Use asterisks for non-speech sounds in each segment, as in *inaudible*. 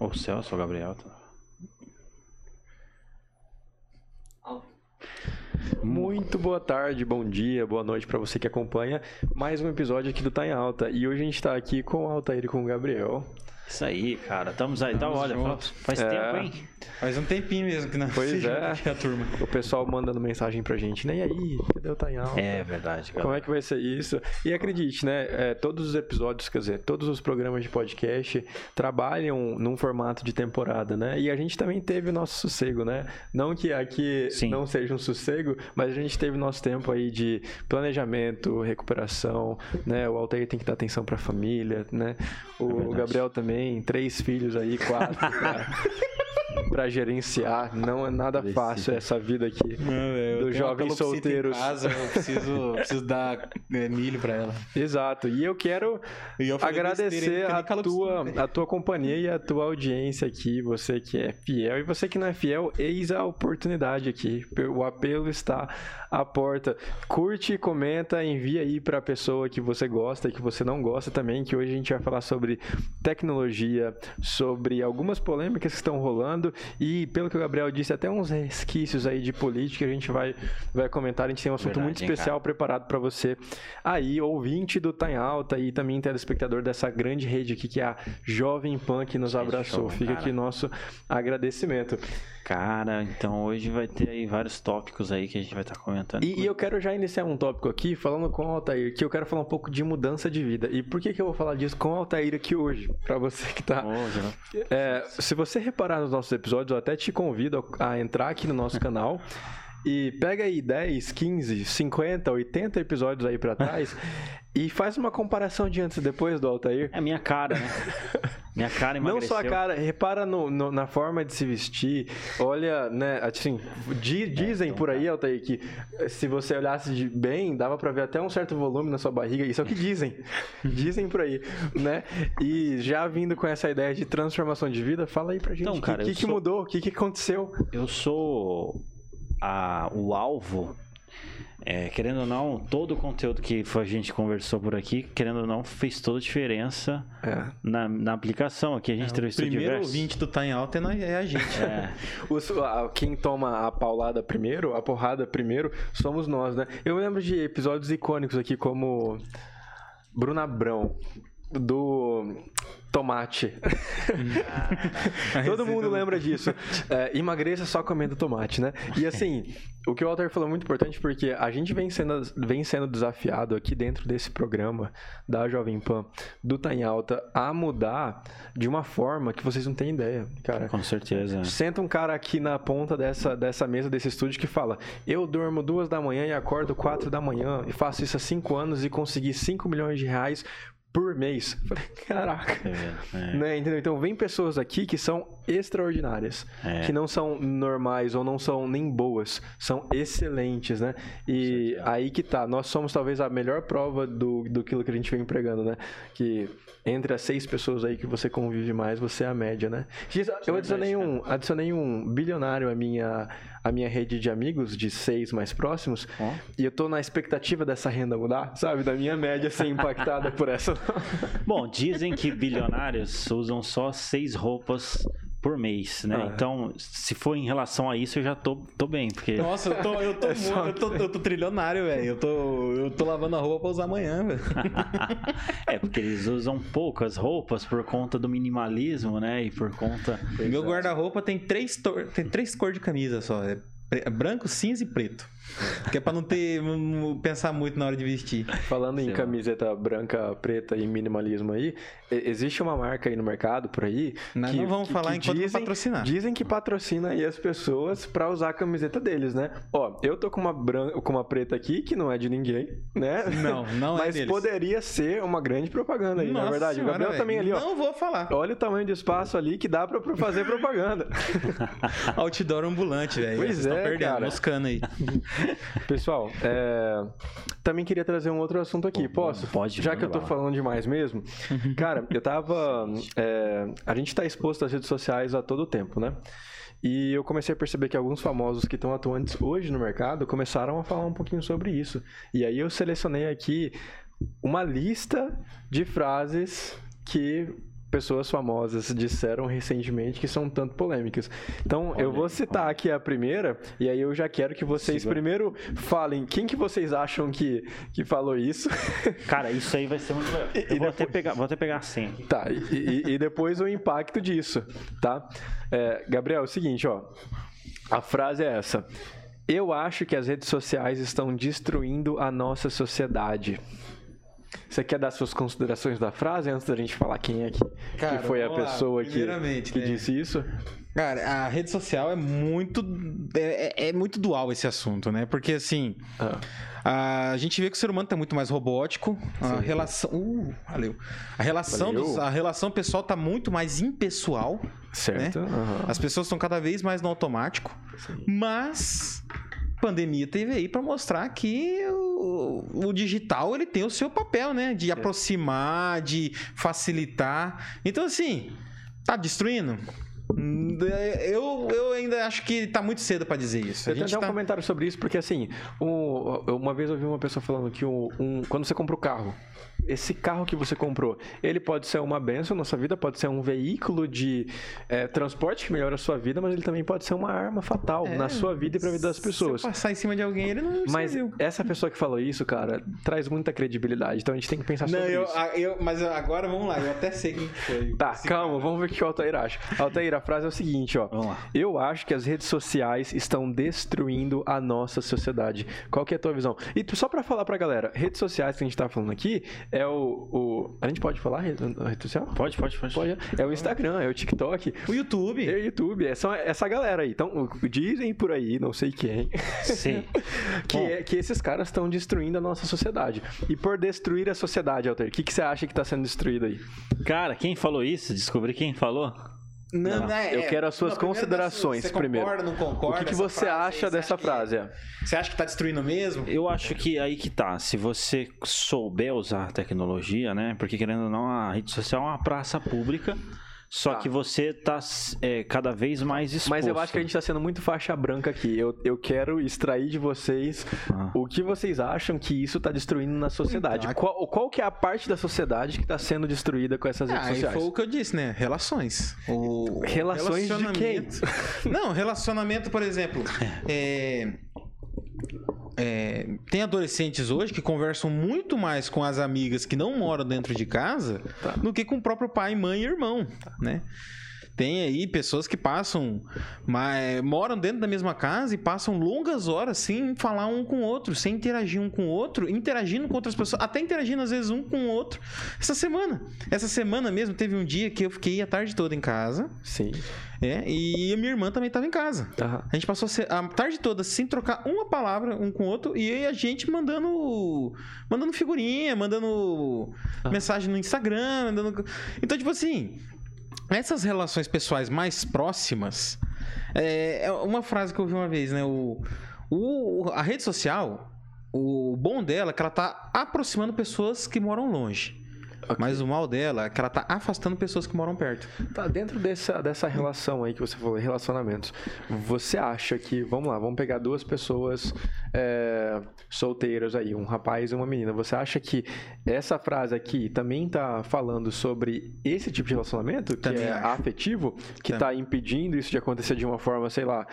Ou Celso ou Gabriel. tá? Muito boa tarde, bom dia, boa noite pra você que acompanha mais um episódio aqui do Tá em Alta. E hoje a gente tá aqui com o Altair e com o Gabriel. Isso aí, cara. Estamos aí. Então, olha, junto. faz É. tempo, hein? Faz um tempinho mesmo que não Pois *laughs* é. a turma. O pessoal mandando mensagem pra gente, né? E aí, cadê o Alta? É verdade, cara. Como é que vai ser isso? E acredite, né? é, todos os episódios, quer dizer, todos os programas de podcast trabalham num formato de temporada, né? E a gente também teve o nosso sossego, né? Não que aqui Sim. não seja um sossego, mas a gente teve nosso tempo aí de planejamento, recuperação, né? O Altair tem que dar atenção pra família, né? O É. Gabriel também, três filhos aí, quatro. *laughs* pra- Pra gerenciar, não é nada fácil essa vida aqui. Não, velho, eu Dos tenho uma jovens calopsita solteiros. Em casa, eu preciso, preciso dar é, milho pra ela. Exato. E eu quero E eu agradecer a tua, a tua companhia e a tua audiência aqui, você que é fiel e você que não é fiel, eis a oportunidade aqui. O apelo está à porta. Curte, comenta, envia aí para a pessoa que você gosta e que você não gosta também, que hoje a gente vai falar sobre tecnologia, sobre algumas polêmicas que estão rolando e, pelo que o Gabriel disse, até uns resquícios aí de política a gente vai, vai comentar. A gente tem um assunto Verdade, muito hein, especial preparado para você aí, ouvinte do Tá em Alta e também telespectador dessa grande rede aqui que é a Jovem Pan que nos abraçou. show, Fica cara. aqui nosso agradecimento. Cara, então hoje vai ter aí vários tópicos aí que a gente vai estar comentando. E, e eu quero já iniciar um tópico aqui falando com o Altair, que eu quero falar um pouco de mudança de vida. E por que, que eu vou falar disso com o Altair aqui hoje? Para você que tá Hoje, né? É, se você reparar nos nossos episódios, eu até te convido a entrar aqui no nosso canal e pega aí 10, 15, 50, 80 episódios aí pra trás *laughs* e faz uma comparação de antes e depois do Altair. É a minha cara, né? *laughs* Minha cara Não emagreceu. só a cara, repara no- no- na forma de se vestir. Olha, né, assim, di- dizem então por aí, Altair, que eh, se você olhasse de bem, dava pra ver até um certo volume na sua barriga. Isso é o que dizem. *laughs* dizem por aí, né? E já vindo com essa ideia de transformação de vida, fala aí pra gente. Então, o que, cara, que, eu que sou- mudou? O que, que aconteceu? Eu sou a- o alvo. é, querendo ou não, todo o conteúdo que a gente conversou por aqui, querendo ou não, fez toda a diferença É. na, na aplicação. Aqui a gente O entrevistou primeiro diversos. ouvinte do Tá em Alta é, é a gente. É, *laughs* Os- a- quem toma a paulada primeiro, a porrada primeiro, somos nós, né? Eu lembro de episódios icônicos aqui, como Bruna Abrão, do Tomate. *laughs* Todo mundo lembra disso. É, emagreça só comendo tomate, né? E assim, o que o Walter falou é muito importante porque a gente vem sendo, vem sendo desafiado aqui dentro desse programa da Jovem Pan, do Tá em Alta, a mudar de uma forma que vocês não têm ideia, cara. com certeza. Senta um cara aqui na ponta dessa, dessa mesa, desse estúdio, que fala: Eu durmo duas da manhã e acordo quatro da manhã e faço isso há cinco anos e consegui 5 milhões de reais por mês. Falei, *laughs* Caraca. É, é. Né? Entendeu? Então, vem pessoas aqui que são extraordinárias, É. que não são normais ou não são nem boas, são excelentes, né? E aí que tá, nós somos talvez a melhor prova do, do que a gente vem pregando, né? Que entre as seis pessoas aí que você convive mais, você é a média, né? Diz- Eu adicionei um, adicionei um bilionário à minha, à minha rede de amigos, de seis mais próximos, e eu tô na expectativa dessa renda mudar, sabe? Da minha média ser impactada por essa. Bom, dizem que bilionários usam só seis roupas por mês, né? Ah. Então, se for em relação a isso, eu já tô, tô bem, porque Nossa, eu tô, eu tô, *laughs* É só- mu- eu tô, eu tô trilionário, velho. Eu tô, eu tô lavando a roupa pra usar amanhã, velho. *laughs* é porque eles usam poucas roupas por conta do minimalismo, né? E por conta Meu guarda-roupa tem três, tor- tem três cores de camisa só. É é branco, cinza e preto. Que é pra não ter. não pensar muito na hora de vestir. Falando em lá. camiseta branca, preta e minimalismo aí, existe uma marca aí no mercado por aí. Nós que, não vamos que- falar que enquanto dizem, patrocinar. Dizem que patrocina aí as pessoas pra usar a camiseta deles, né? Ó, eu tô com uma branca, com uma preta aqui que não é de ninguém, né? Não, não *laughs* é Mas deles. poderia ser uma grande propaganda aí, na Nossa verdade. O senhora, Gabriel velho. também ali, ó. Não vou falar. Olha o tamanho de espaço ali que dá pra fazer propaganda. *laughs* *laughs* Outdoor ambulante, velho. Pois Vocês é, perdendo, cara. moscando aí. *laughs* Pessoal, é, também queria trazer um outro assunto aqui. Posso? Pode, Já que eu tô falando demais mesmo. *laughs* Cara, eu tava. é, a gente tá exposto às redes sociais a todo tempo, né? E eu comecei a perceber que alguns famosos que estão atuantes hoje no mercado começaram a falar um pouquinho sobre isso. E aí eu selecionei aqui uma lista de frases que pessoas famosas disseram recentemente que são tanto polêmicas. Então, eu vou citar aqui a primeira, e aí eu já quero que vocês Siga. primeiro falem quem que vocês acham que, que falou isso. Cara, isso aí vai ser muito legal. *laughs* E- Eu e vou, até depois- pegar, vou até pegar a senha. Tá, e, e- e depois o impacto disso, tá? É, Gabriel, é o seguinte, ó. A frase é essa. Eu acho que as redes sociais estão destruindo a nossa sociedade. Você quer dar suas considerações da frase antes da gente falar quem é que, Cara, que foi a vamos lá. pessoa que, que né? disse isso? Cara, a rede social é muito. É, é- é muito dual esse assunto, né? Porque assim. Ah, A gente vê que o ser humano tá muito mais robótico. A Sim. relação. Uh, valeu. A relação, Valeu. dos- a relação pessoal tá muito mais impessoal. certo? aham. As pessoas estão cada vez mais no automático. Sim. Mas a pandemia teve aí para mostrar que o, o digital ele tem o seu papel, né? De aproximar, de facilitar. Então, assim, tá destruindo? Eu, eu ainda acho que tá muito cedo para dizer isso. Eu tenho até um tá... comentário sobre isso, porque assim, um- uma vez eu vi uma pessoa falando que um, um- quando você compra o carro, esse carro que você comprou, ele pode ser uma benção na sua vida, pode ser um veículo de é, transporte que melhora a sua vida, mas ele também pode ser uma arma fatal É, na sua vida e pra vida das pessoas. Se passar em cima de alguém, ele não Mas serviu. essa pessoa que falou isso, cara, traz muita credibilidade. Então a gente tem que pensar Não, sobre eu, isso. eu- mas agora vamos lá, eu até sei quem foi. Tá, calma, cara. vamos ver o que o Altair acha. Altair, a frase é o seguinte, ó. Vamos lá. Eu acho que as redes sociais estão destruindo a nossa sociedade. Qual que é a tua visão? E só pra falar pra galera, redes sociais que a gente tá falando aqui é o... o- a gente pode falar rede, rede social? Pode, pode, pode. Pode. É o Instagram, é o TikTok, O YouTube. é o YouTube, é só essa galera aí. Então, dizem por aí, não sei quem, Sim. *laughs* que, é- que esses caras estão destruindo a nossa sociedade. E por destruir a sociedade, Altair, o que, que você acha que tá sendo destruído aí? Cara, quem falou isso? Descobri quem falou? Não, Não, é- eu quero as suas não, primeiro considerações Você primeiro. concorda, não O concorda? que, que essa você frase acha Você dessa que- frase? é? Você acha que tá destruindo mesmo? Eu acho que aí que tá. Se você souber usar a tecnologia, né? Porque querendo ou não, a rede social é uma praça pública. Só Tá. que você tá é, cada vez mais exposto. Mas eu acho que a gente tá sendo muito faixa branca aqui. Eu, eu quero extrair de vocês Ah. o que vocês acham que isso tá destruindo na sociedade. Então, Qual, qual que é a parte da sociedade que tá sendo destruída com essas redes Ah, sociais? foi o que eu disse, né? Relações. O Relações de relacionamento- Não, relacionamento, por exemplo. *laughs* é, é, tem adolescentes hoje que conversam muito mais com as amigas que não moram dentro de casa Tá. do que com o próprio pai, mãe e irmão, né? Tem aí pessoas que passam, mas, moram dentro da mesma casa e passam longas horas sem falar um com o outro, sem interagir um com o outro, interagindo com outras pessoas, até interagindo às vezes um com o outro. Essa semana, essa semana mesmo teve um dia que eu fiquei a tarde toda em casa, Sim. é, e a minha irmã também estava em casa. Aham. A gente passou a tarde toda sem trocar uma palavra um com o outro e aí a gente mandando mandando figurinha, mandando Ah. mensagem no Instagram, mandando... Então, tipo assim, essas relações pessoais mais próximas é, é uma frase que eu ouvi uma vez, né? O, o- a rede social, o bom dela é que ela tá aproximando pessoas que moram longe. Ok. Mas o mal dela é que ela tá afastando pessoas que moram perto. Tá, dentro dessa, dessa relação aí que você falou, relacionamentos, você acha que, vamos lá, vamos pegar duas pessoas é, solteiras aí, um rapaz e uma menina, você acha que essa frase aqui também tá falando sobre esse tipo de relacionamento, que Também é acho. afetivo, que Também. tá impedindo isso de acontecer de uma forma, sei lá,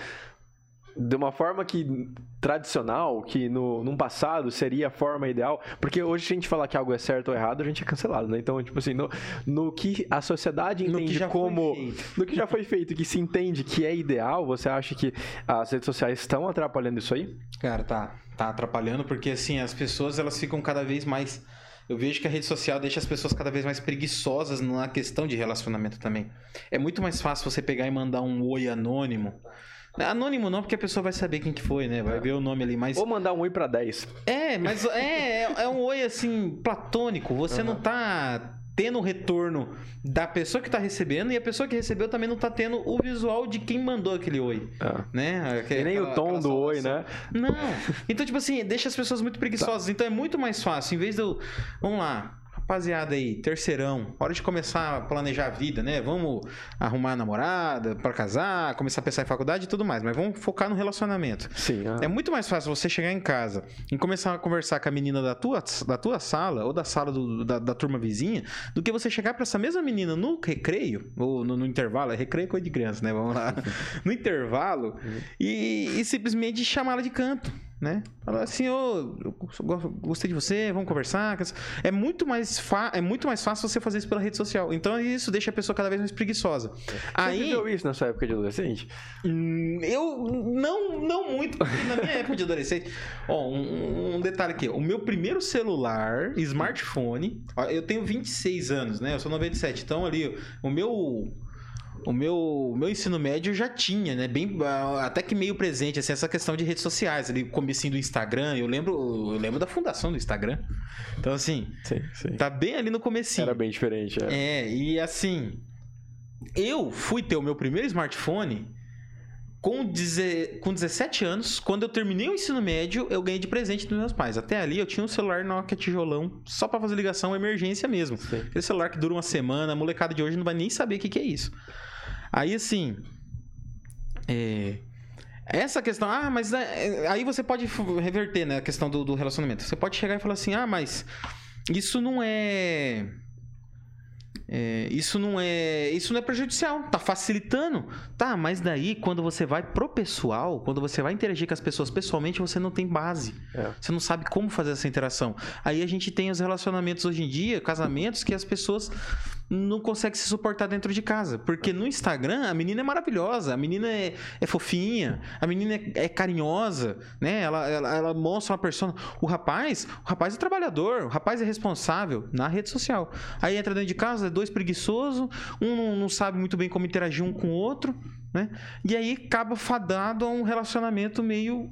de uma forma que tradicional, que no, num passado seria a forma ideal, porque hoje se a gente falar que algo é certo ou errado, a gente é cancelado, né? Então, tipo assim, no, no que a sociedade No entende foi como no que já foi feito, que se entende que é ideal, você acha que as redes sociais estão atrapalhando isso aí? Cara, tá, tá atrapalhando porque assim, as pessoas elas ficam cada vez mais eu vejo que a rede social deixa as pessoas cada vez mais preguiçosas na questão de relacionamento também. É muito mais fácil você pegar e mandar um oi anônimo. Anônimo não, porque a pessoa vai saber quem que foi, né? Vai ver o nome ali, mas Ou mandar um oi pra 10. é, mas é, é, é um oi assim, platônico. Você não tá tendo o retorno da pessoa que tá recebendo e a pessoa que recebeu também não tá tendo o visual de quem mandou aquele oi, Ah. né? E nem o Aquela- tom aquela do oi, né? Não. Então, tipo assim, deixa as pessoas muito preguiçosas. Então é muito mais fácil. Em vez de eu. Vamos lá. Rapaziada aí, terceirão, hora de começar a planejar a vida, né? Vamos arrumar a namorada pra casar, começar a pensar em faculdade e tudo mais, mas vamos focar no relacionamento. Sim, ah. É muito mais fácil você chegar em casa e começar a conversar com a menina da tua, da tua sala ou da sala do- da, da turma vizinha do que você chegar pra essa mesma menina no recreio, ou no, no intervalo, é recreio é coisa de criança, né? Vamos lá. *laughs* No intervalo e, e simplesmente chamá-la de canto. Né? Falar assim, ô, eu gosto- gostei de você, vamos conversar. É muito, mais é muito mais fácil você fazer isso pela rede social. Então isso deixa a pessoa cada vez mais preguiçosa. Você Aí, viveu isso na sua época de adolescente? Hum, Eu não, não muito, na minha época de adolescente. Ó, um, um detalhe aqui: o meu primeiro celular, smartphone, eu tenho 26 anos, né? Eu sou 97, então ali, o meu. O meu, o meu ensino médio já tinha, né? Bem, ah, até que meio presente, assim, essa questão de redes sociais. Ali, comecinho do Instagram, eu lembro, eu lembro da fundação do Instagram. Então, assim, Sim, sim. tá bem ali no comecinho. Era bem diferente. É. É, e assim, eu fui ter o meu primeiro smartphone com, deze- com 17 anos. Quando eu terminei o ensino médio, eu ganhei de presente dos meus pais. Até ali eu tinha um celular Nokia tijolão, só pra fazer ligação emergência mesmo. Sim. Aquele celular que dura uma semana, a molecada de hoje não vai nem saber o que, que é isso. Aí assim. É. Essa questão, ah, mas é, aí você pode reverter, né, a questão do, do relacionamento. Você pode chegar e falar assim, ah, mas isso não é, é, isso não é, isso não é prejudicial, tá facilitando, tá? Mas daí quando você vai pro pessoal, quando você vai interagir com as pessoas pessoalmente, você não tem base, É. você não sabe como fazer essa interação. Aí a gente tem os relacionamentos hoje em dia, casamentos que as pessoas não conseguem se suportar dentro de casa. Porque no Instagram a menina é maravilhosa, a menina é, é fofinha, a menina é, é carinhosa, né? Ela, ela, ela mostra uma persona. O rapaz, o rapaz é trabalhador, o rapaz é responsável na rede social. Aí entra dentro de casa, é dois preguiçosos, um não, sabe muito bem como interagir um com o outro, né? E aí acaba fadado a um relacionamento meio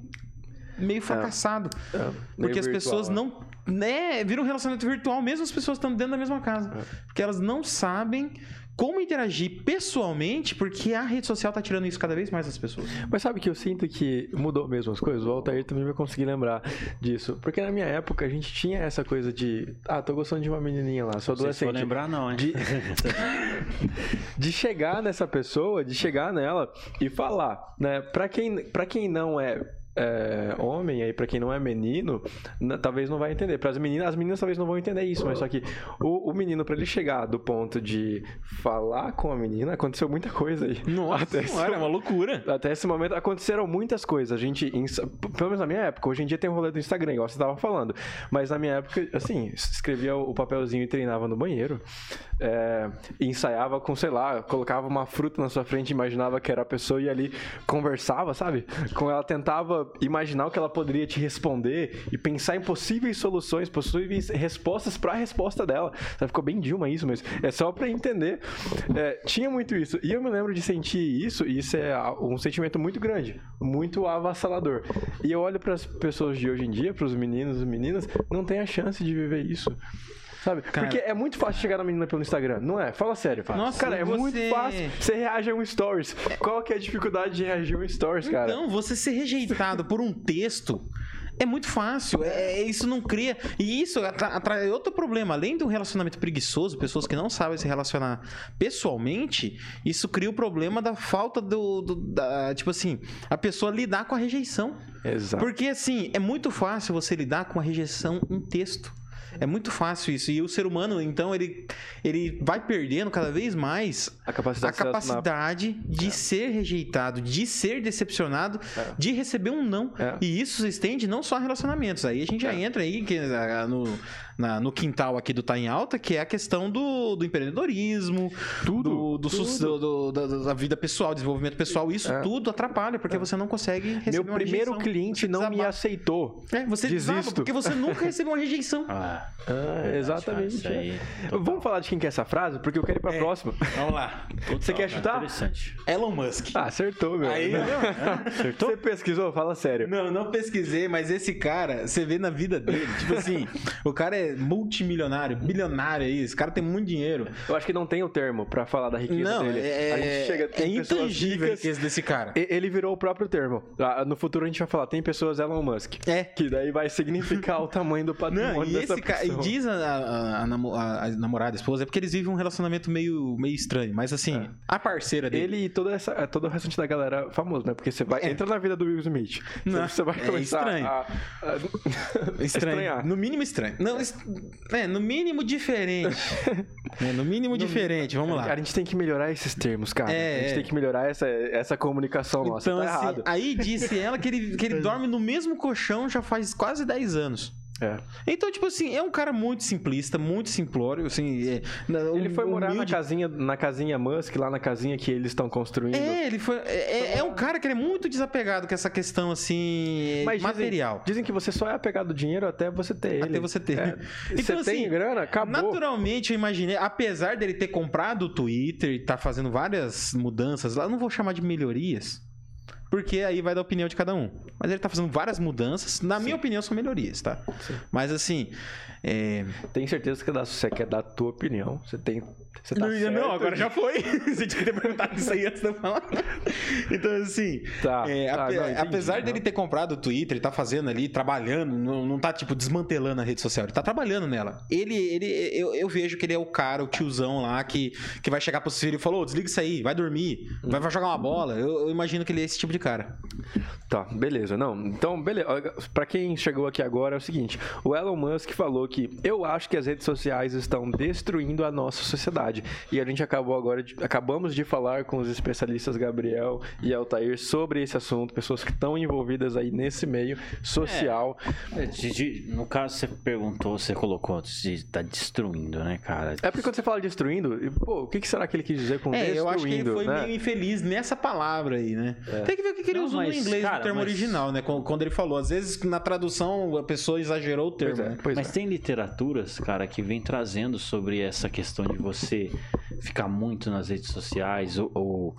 meio fracassado. É, meio Porque as virtual, pessoas é. não. Né, vira um relacionamento virtual, mesmo as pessoas estando dentro da mesma casa. É. Porque elas não sabem como interagir pessoalmente, porque a rede social tá tirando isso cada vez mais das pessoas. Mas sabe que eu sinto que mudou mesmo as coisas? O Altair também vai conseguir lembrar disso. Porque na minha época a gente tinha essa coisa de. Ah, tô gostando de uma menininha lá, sou adolescente. lembrar, não, hein? De, *laughs* de chegar nessa pessoa, de chegar nela e falar, né? Pra quem, pra quem não é, é, homem, aí pra quem não é menino, n- talvez não vai entender. Para as meninas, as meninas talvez não vão entender isso, mas só que o, o menino, pra ele chegar do ponto de falar com a menina, aconteceu muita coisa aí. *laughs* Até esse senhora, é uma loucura. até esse momento aconteceram muitas coisas. A gente, em- pelo menos na minha época, hoje em dia tem um rolê do Instagram, igual você tava falando. Mas na minha época, assim, escrevia o papelzinho e treinava no banheiro. É, ensaiava com, sei lá, colocava uma fruta na sua frente, imaginava que era a pessoa e ali conversava, sabe? Com ela tentava imaginar o que ela poderia te responder e pensar em possíveis soluções, possíveis respostas pra resposta dela. Sabe? Ficou bem Dilma isso, mas é só pra entender. É, tinha muito isso. E eu me lembro de sentir isso, e isso é a- um sentimento muito grande, muito avassalador. E eu olho pras pessoas de hoje em dia, pros meninos e meninas, não tem a chance de viver isso. Sabe? Porque é muito fácil chegar na menina pelo Instagram, não é? Fala sério. Nossa, cara, é você- muito fácil. Você reage a um stories. Qual que é a dificuldade de reagir a um stories, cara? Então, você ser rejeitado por um texto é muito fácil. É, isso não cria. E isso atra- atrai outro problema. Além do relacionamento preguiçoso, pessoas que não sabem se relacionar pessoalmente, isso cria o problema da falta do. do- da, tipo assim, a pessoa lidar com a rejeição. Exato. Porque, assim, é muito fácil você lidar com a rejeição em texto. É muito fácil isso. E o ser humano, então, ele, ele vai perdendo cada vez mais A capacidade a capacidade de ser rejeitado, de ser decepcionado, É. de receber um não. É. E isso se estende não só a relacionamentos. Aí a gente já É. entra aí que, ah, no, na- no quintal aqui do Tá em Alta, que é a questão do, do empreendedorismo, do, do, su- do- da, da vida pessoal, desenvolvimento pessoal. Isso É. tudo atrapalha, porque você não consegue receber Meu uma primeiro rejeição. cliente não me aceitou. É, você Desisto. porque você nunca *laughs* recebeu uma rejeição. Ah, Ah, exatamente. Isso aí, Vamos falar de quem quer essa frase? Porque eu quero ir pra É. próxima. Vamos lá. *laughs* Você quer total, chutar? Interessante. Elon Musk. Ah, acertou, meu. Aí, *laughs* acertou? Você pesquisou? Fala sério. Não, não pesquisei, mas esse cara, você vê na vida dele, tipo assim, o cara é multimilionário, bilionário aí, esse cara tem muito dinheiro. Eu acho que não tem o termo pra falar da riqueza Não, dele. é, a gente chega, é intangível a riqueza desse cara. Ele virou o próprio termo. Ah, No futuro a gente vai falar, tem pessoas Elon Musk. É. Que daí vai significar o tamanho do patrimônio *laughs* Não, e dessa esse Ca- E diz a, a- a a- namorada, a esposa, é porque eles vivem um relacionamento meio, meio estranho. Mas assim, É. a parceira dele. Ele e toda essa, todo o restante da galera famoso, né? Porque você vai. É. Entra na vida do Will Smith. Não, você vai é começar estranho. a. a- Estranho. estranhar. No mínimo estranho. Não, é, no mínimo diferente. *laughs* É, no mínimo diferente, vamos lá. A gente tem que melhorar esses termos, cara. É, a gente é. tem que melhorar essa, essa comunicação nossa. Então, tá assim, errado. aí disse ela que ele, que ele *laughs* dorme no mesmo colchão já faz quase 10 anos. É. Então, tipo assim, é um cara muito simplista, muito simplório, assim... é, Ele foi morar na casinha, na casinha Musk, lá na casinha que eles estão construindo. É, ele foi... É, é- é um cara que ele é muito desapegado com essa questão, assim, Mas dizem- material. Dizem que você só é apegado ao dinheiro até você ter ele. Até você ter. É. *laughs* Então, você tem assim, grana, acabou. Naturalmente, eu imaginei, apesar dele ter comprado o Twitter e tá fazendo várias mudanças lá, não vou chamar de melhorias, porque aí vai da opinião de cada um. Mas ele tá fazendo várias mudanças, na minha opinião, são melhorias, tá? Mas assim, é... Tem certeza que você quer dar a tua opinião. Você tem. Você tá não, certo não, agora já foi. *laughs* Você tinha que ter perguntado isso aí antes de eu falar. Então, assim, Tá. é, tá, ape- não, entendi, apesar não. dele ter comprado o Twitter, ele tá fazendo ali, trabalhando, não, não tá, tipo, desmantelando a rede social, ele tá trabalhando nela. Ele, ele eu, eu vejo que ele é o cara, o tiozão lá, que, que vai chegar pro filho e falou, "Ô, desliga isso aí, vai dormir, vai, vai jogar uma bola. Eu, eu imagino que ele é esse tipo de cara. Tá, beleza. Não, então, beleza. Pra quem chegou aqui agora é o seguinte: o Elon Musk falou que eu acho que as redes sociais estão destruindo a nossa sociedade. E a gente acabou agora de, acabamos de falar com os especialistas Gabriel e Altair sobre esse assunto, pessoas que estão envolvidas aí nesse meio social. É, de- de- no caso, você perguntou, você colocou, se tá destruindo, né, cara? É porque quando você fala destruindo, pô, o que, que será que ele quis dizer com É, destruindo? eu acho que ele foi né? meio infeliz nessa palavra aí, né? Tem que ver o que, que ele Não, usou mas, no inglês cara, no termo mas- original, né? Quando ele falou. Às vezes, na tradução, a pessoa exagerou o termo, Pois é, né? pois Mas é. tem literaturas, cara, que vem trazendo sobre essa questão de você ficar muito nas redes sociais ou, ou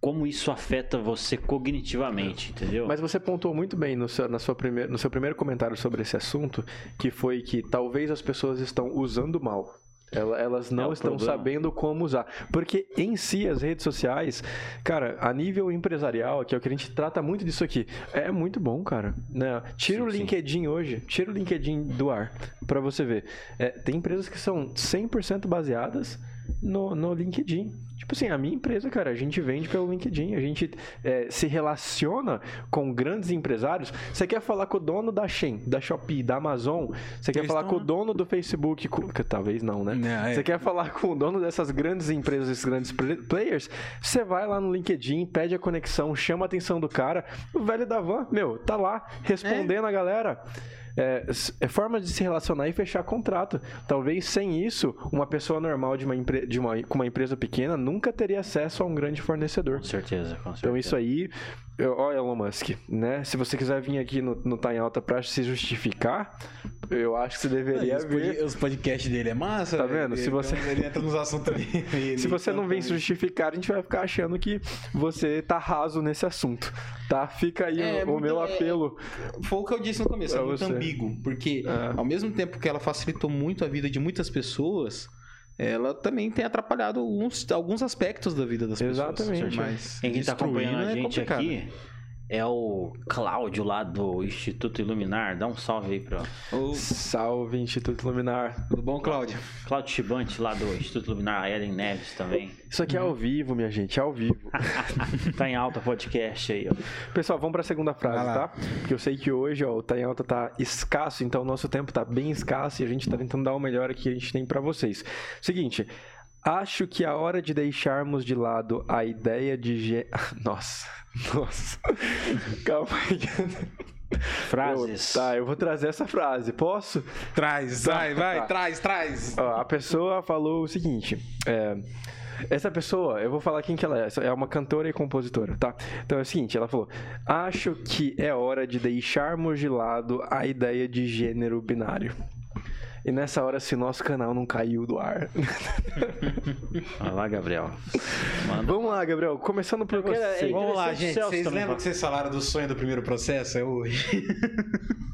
como isso afeta você cognitivamente, entendeu? Mas você pontuou muito bem no seu, na sua primeir, no seu primeiro comentário sobre esse assunto, que foi que talvez as pessoas estão usando mal. Ela- Elas não É o estão problema. sabendo como usar. Porque em si, as redes sociais, cara, a nível empresarial, que é o que a gente trata muito disso aqui, é muito bom, cara. Né? Tira o Sim, sim. LinkedIn hoje, tira o LinkedIn do ar, pra você ver. É, tem empresas que são 100% baseadas no, no LinkedIn. Tipo assim, a minha empresa, cara, a gente vende pelo LinkedIn, a gente é, se relaciona com grandes empresários. Você quer falar com o dono da Shein, da Shopee, da Amazon, você quer Eles falar estão com o dono do Facebook, com- talvez não, né? É, é. Você quer falar com o dono dessas grandes empresas, esses grandes play- players, você vai lá no LinkedIn, pede a conexão, chama a atenção do cara, o velho da van, meu, tá lá respondendo a galera. É, é forma de se relacionar e fechar contrato. Talvez sem isso, uma pessoa normal de uma, de uma, com uma empresa pequena nunca teria acesso a um grande fornecedor. Com certeza, com certeza. Então isso aí, ó Elon Musk, né? Se você quiser vir aqui no, no Tá em Alta pra se justificar, eu acho que você deveria os, vir. os podcasts dele é massa. Tá vendo? Ele, Se você- ele entra nos assuntos dele. *laughs* Se você não vem se justificar, a gente vai ficar achando que você tá raso nesse assunto, tá? Fica aí É, o, o meu é- apelo. Foi o que eu disse no começo, é muito você. ambíguo. Porque É. ao mesmo tempo que ela facilitou muito a vida de muitas pessoas, ela também tem atrapalhado alguns, alguns aspectos da vida das pessoas. Exatamente. Mas Quem tá destruindo acompanhando a é gente complicado. aqui é o Cláudio lá do Instituto Iluminar. Dá um salve aí pra Salve, Instituto Luminar. tudo bom, Cláudio? Cláudio Chibante lá do Instituto Iluminar, a Ellen Neves também. Isso aqui é ao vivo, minha gente, é ao vivo. *laughs* tá em alta podcast aí, ó. Pessoal, vamos pra segunda frase, tá? Porque eu sei que hoje, ó, o Tá em Alta tá escasso, então o nosso tempo tá bem escasso e a gente tá tentando dar o melhor que a gente tem pra vocês. Seguinte, acho que é hora de deixarmos de lado a ideia de... Ge... *laughs* Nossa, nossa. *laughs* Calma aí. Frases. Eu- tá, eu vou trazer essa frase, posso? Traz, vai, vai, Tá. traz, traz. Ó, a pessoa falou o seguinte. é, essa pessoa, eu vou falar quem que ela é. É uma cantora e compositora, tá? Então é o seguinte, ela falou: Acho que é hora de deixarmos de lado a ideia de gênero binário. E nessa hora, se nosso canal não caiu do ar. *laughs* Vai lá, Gabriel. Manda. Vamos lá, Gabriel. Começando por você. é- Vamos lá, gente. Celso Vocês também lembram que vocês falaram do sonho do primeiro processo? É hoje. *laughs*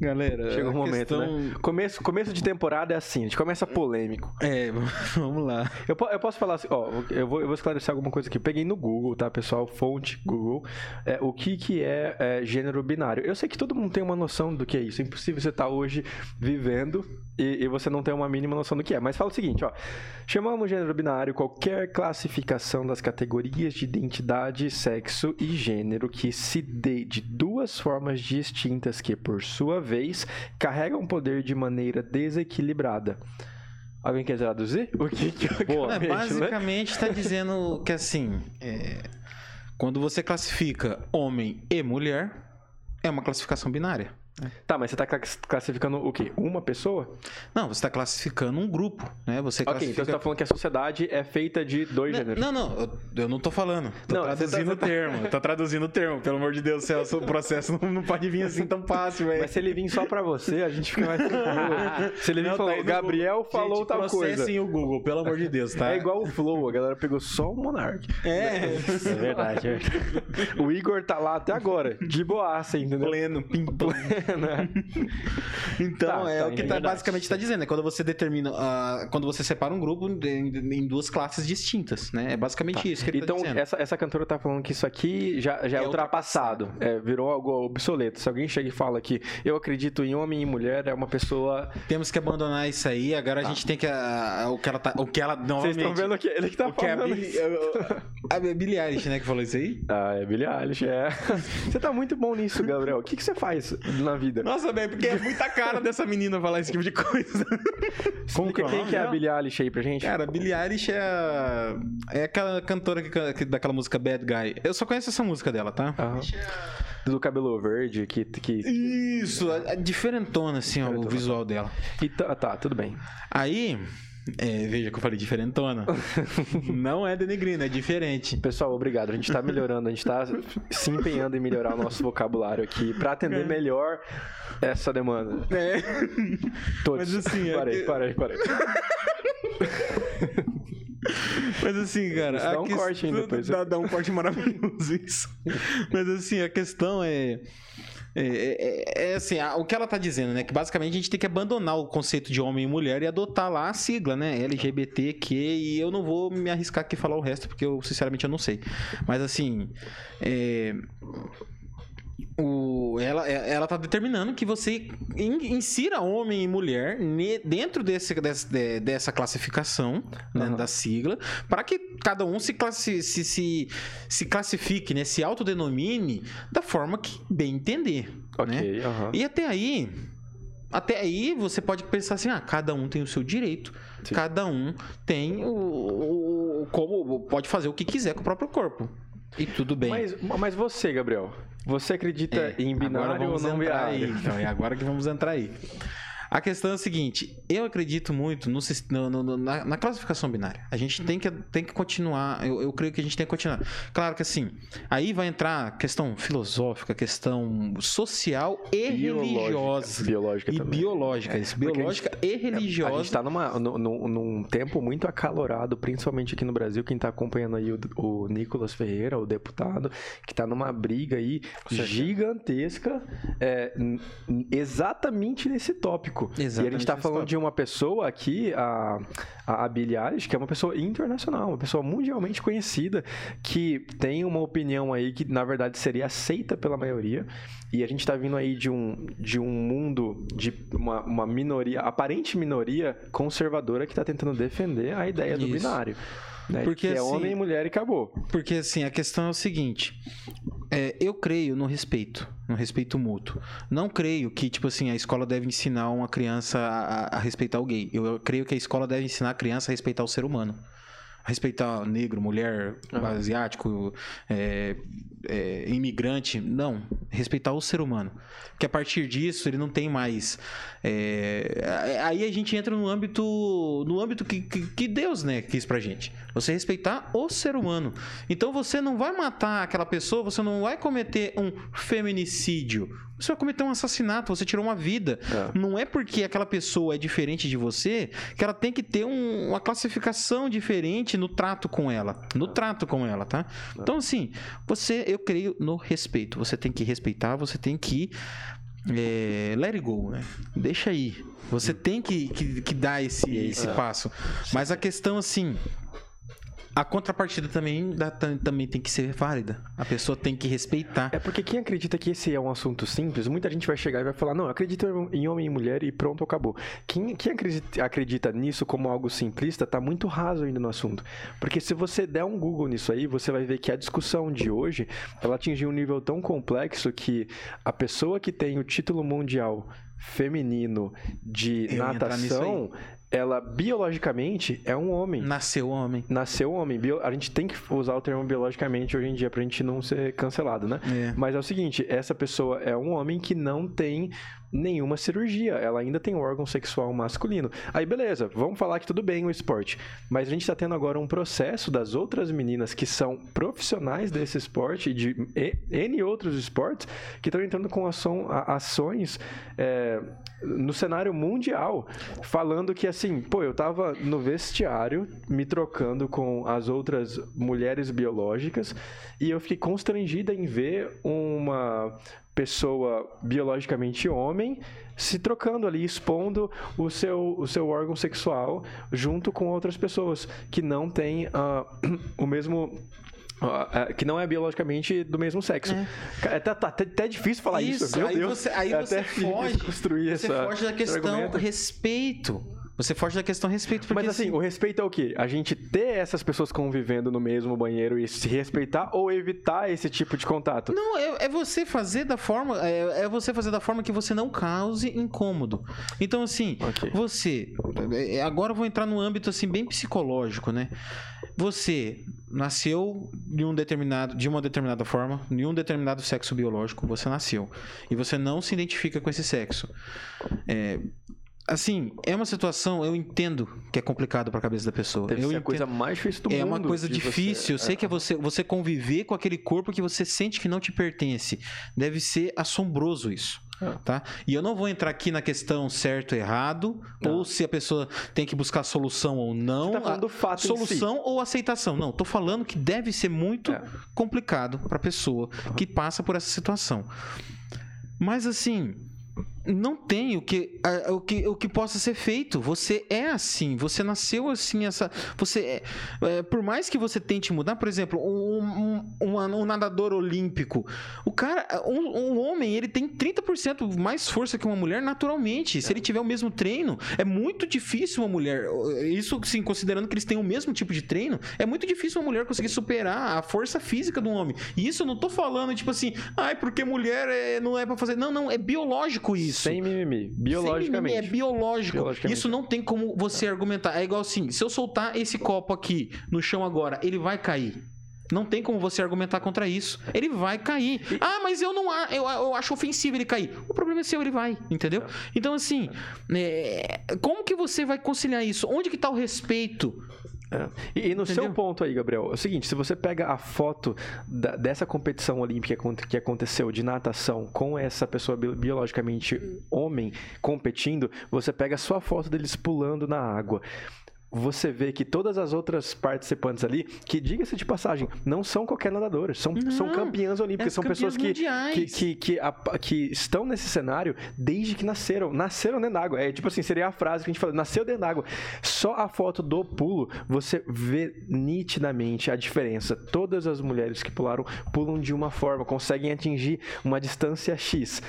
Galera, Chega um a momento, questão- né? Começo, começo de temporada é assim, a gente começa polêmico. É, *laughs* vamos lá. Eu, eu posso falar assim, ó, eu vou, eu vou esclarecer alguma coisa aqui. Peguei no Google, tá, pessoal? Fonte Google. É, o que, que é, é, gênero binário? Eu sei que todo mundo tem uma noção do que é isso. É impossível você estar hoje vivendo e, e você não ter uma mínima noção do que é. Mas fala o seguinte, ó. Chamamos gênero binário qualquer classificação das categorias de identidade, sexo e gênero que se dê de duas formas distintas que, por sua vez, carregam poder de maneira desequilibrada. Alguém quer traduzir? O que que É, realmente, né? basicamente está dizendo que assim, é, quando você classifica homem e mulher, é uma classificação binária. Tá, mas você tá cla- classificando o quê? Uma pessoa? Não, você está classificando um grupo, né? Você Ok, classifica... então você tá falando que a sociedade é feita de dois gêneros. Não, não, eu, não tô falando. Tô Não, traduzindo você tá- o termo. Tô traduzindo o termo. Pelo amor de Deus, Celso, o processo não, não pode vir assim tão fácil, velho. Mas se ele vir só pra você, a gente fica mais tranquilo. *laughs* Se ele vir Não, e tá Gabriel falou Gente, tal coisa. processem o Google, pelo amor de Deus, tá? É igual o Flow, a galera pegou só o Monark. É, É verdade, é verdade. O Igor tá lá até agora, de boaça, entendeu? pleno, pim, *laughs* Né? Então, Tá, é tá, o que é tá, basicamente está dizendo. É quando você determina. ah, quando você separa um grupo em, em duas classes distintas, né? É basicamente isso que ele Então, tá dizendo. essa, essa cantora tá falando que isso aqui já, já é, É ultrapassado. É, virou algo obsoleto. Se alguém chega e fala que eu acredito em homem e mulher, é uma pessoa. Temos que abandonar isso aí. Agora a gente tem que. ah, o que ela tá. O que ela. Vocês estão vendo que ele que tá o que é a falando. Billie, a Billie Eilish, né? Que falou isso aí? Ah, é Billie Eilish, é. *laughs* Você tá muito bom nisso, Gabriel. O que, que você faz na vida? Nossa, velho, porque é muita cara *laughs* dessa menina falar esse tipo de coisa. Explica quem que é a Billie Eilish aí pra gente. Cara, a Billie Eilish é, a- é aquela cantora que, que- daquela música Bad Guy. Eu só conheço essa música dela, tá? Aham. Do cabelo verde, que. que... Isso, a, a diferentona, assim, ó, o visual dela. E tá, tá, tudo bem. Aí, é, veja que eu falei diferentona. *laughs* Não é denegrindo, é diferente. Pessoal, obrigado. A gente tá melhorando, a gente tá se empenhando em melhorar o nosso vocabulário aqui pra atender melhor essa demanda. É. Todos. Mas assim, é parei, parei, parei. *laughs* Mas assim, cara. Isso dá um corte ainda depois. Dá, dá um corte maravilhoso isso. *laughs* Mas assim, a questão é. É, é- é assim, a- o que ela tá dizendo, né? Que basicamente a gente tem que abandonar o conceito de homem e mulher e adotar lá a sigla, né? LGBTQ, e eu não vou me arriscar aqui falar o resto, porque eu, sinceramente, eu não sei. Mas assim. é, o, ela, é- ela tá determinando que você in- insira homem e mulher ne- dentro desse, desse- de- dessa classificação né, Aham. da sigla, para que cada um se, classi- se, se, se classifique, né, se autodenomine da forma que bem entender. né? Ok, aham. E até aí, até aí você pode pensar assim, ah, cada um tem o seu direito, Sim. cada um tem o, o- como pode fazer o que quiser com o próprio corpo. E tudo bem. Mas, mas você, Gabriel, você acredita É, em binário ou não binário? Aí, então, é agora que vamos entrar aí. A questão é a seguinte: eu acredito muito no no- no- na, na classificação binária. A gente tem que, tem que continuar. Eu, eu creio que a gente tem que continuar. Claro que assim, aí vai entrar questão filosófica, questão social e religiosa. Biológica E também. biológica, isso. a Biológica e A religiosa. gente tá numa, nu- nu- num tempo muito acalorado, principalmente aqui no Brasil. Quem tá acompanhando aí o, o Nicolas Ferreira, o deputado, que tá numa briga aí gigantesca, é, exatamente nesse tópico. E a Exatamente gente tá nesse falando de uma pessoa aqui, a, a, Billie Eilish, que é uma pessoa internacional, uma pessoa mundialmente conhecida, que tem uma opinião aí que, na verdade, seria aceita pela maioria. E a gente tá vindo aí de um, de um mundo de uma, uma minoria, aparente minoria conservadora que tá tentando defender a ideia do Isso. binário. Né? Porque, que é assim, homem e mulher e acabou. Porque assim, a questão é o seguinte: é, eu creio no respeito, no respeito mútuo. Não creio que, tipo assim, a escola deve ensinar uma criança a, a respeitar o gay. Eu, eu creio que a escola deve ensinar a criança a respeitar o ser humano. A respeitar negro, mulher, Aham. asiático, é, é, imigrante. Não. Respeitar o ser humano. Porque a partir disso ele não tem mais. é, aí a gente entra no âmbito. No âmbito que, que, que Deus, né, quis pra gente. Você respeitar o ser humano. Então você não vai matar aquela pessoa, você não vai cometer um feminicídio. Você vai cometer um assassinato, você tirou uma vida. É. Não é porque aquela pessoa é diferente de você que ela tem que ter um- uma classificação diferente no trato com ela. No trato com ela, tá? Então, assim, você, eu creio no respeito. Você tem que respeitar, você tem que é, let it go, né? Deixa aí. Você tem que, que, que dar esse, esse passo. Mas a questão, assim. A contrapartida também, dá- tam- também tem que ser válida. A pessoa tem que respeitar. É porque quem acredita que esse é um assunto simples, muita gente vai chegar e vai falar, não, eu acredito em homem e mulher e pronto, acabou. Quem, quem acredita, acredita nisso como algo simplista tá muito raso ainda no assunto. Porque se você der um Google nisso aí, você vai ver que a discussão de hoje, ela atingiu um nível tão complexo que a pessoa que tem o título mundial feminino de Eu natação, ela biologicamente é um homem Nasceu homem. nasceu homem. Bio- A gente tem que usar o termo biologicamente hoje em dia pra gente não ser cancelado, né? É. Mas é o seguinte, essa pessoa é um homem que não tem nenhuma cirurgia, ela ainda tem um órgão sexual masculino. Aí beleza, vamos falar que tudo bem o esporte, mas a gente está tendo agora um processo das outras meninas que são profissionais desse esporte e de e- N outros esportes que estão entrando com ação- a- ações é, no cenário mundial, falando que assim, pô, eu tava no vestiário me trocando com as outras mulheres biológicas e eu fiquei constrangida em ver uma pessoa biologicamente homem se trocando ali, expondo o seu, o seu órgão sexual junto com outras pessoas que não têm ah, *clears throat* o mesmo. Ah, que não é biologicamente do mesmo sexo. Cara, É, tá, tá até, até difícil falar isso, meu aí Deus. você, aí É você foge. construir Você essa, foge da questão respeito. Você foge da questão respeito. Porque, Mas assim, o respeito é o quê? A gente ter essas pessoas convivendo no mesmo banheiro e se respeitar ou evitar esse tipo de contato? Não, é, é você fazer da forma. É, é você fazer da forma que você não cause incômodo. Então, assim, Ok. você. é, Agora eu vou entrar no âmbito assim, bem psicológico, né? Você nasceu de, um determinado, de uma determinada forma, de um determinado sexo biológico, você nasceu. E você não se identifica com esse sexo. É, assim, é uma situação, eu entendo que é complicado pra cabeça da pessoa. Deve eu ser a coisa mais difícil do É mundo. uma coisa de você- difícil. Eu sei que é você, você conviver com aquele corpo que você sente que não te pertence. Deve ser assombroso isso. Tá? E eu não vou entrar aqui na questão certo errado, Não. ou se a pessoa tem que buscar solução ou não. Você tá falando A- do fato em si. solução ou aceitação. Não, tô falando que deve ser muito É. complicado pra pessoa que passa por essa situação. Mas assim, não tem o que, a- o que o que possa ser feito. Você é assim, você nasceu assim, essa, você é, é, por mais que você tente mudar, por exemplo, um, um, um- um nadador olímpico, o cara, um, homem, ele tem 30% mais força que uma mulher naturalmente. Se ele tiver o mesmo treino, é muito difícil uma mulher, isso sim, considerando que eles têm o mesmo tipo de treino, é muito difícil uma mulher conseguir superar a força física do homem. E isso eu não tô falando tipo assim, ai, porque mulher é- não é pra fazer. Não, não, é biológico isso. Sem mimimi. Sem Biologicamente. mimimi, É biológico. Biologicamente. Isso não tem como você argumentar. É igual assim: se eu soltar esse copo aqui no chão agora, ele vai cair. Não tem como você argumentar contra isso. Ele vai cair. Ah, mas eu não eu, eu acho ofensivo ele cair. O problema é seu, ele vai, entendeu? Então, assim, é, como que você vai conciliar isso? Onde que tá o respeito? É. E, e no seu Entendeu? ponto aí, Gabriel, é o seguinte: se você pega a foto da- dessa competição olímpica que aconteceu de natação com essa pessoa bi- biologicamente homem competindo, você pega a sua foto deles pulando na água. Você vê que todas as outras participantes ali, que diga-se de passagem, não são qualquer nadadoras, são, são campeãs olímpicas, é são pessoas que, que, que, que, a- que estão nesse cenário desde que nasceram. Nasceram dentro d'água. É tipo assim, seria a frase que a gente fala, nasceu dentro d'água. Só a foto do pulo, você vê nitidamente a diferença. Todas as mulheres que pularam, pulam de uma forma, conseguem atingir uma distância X.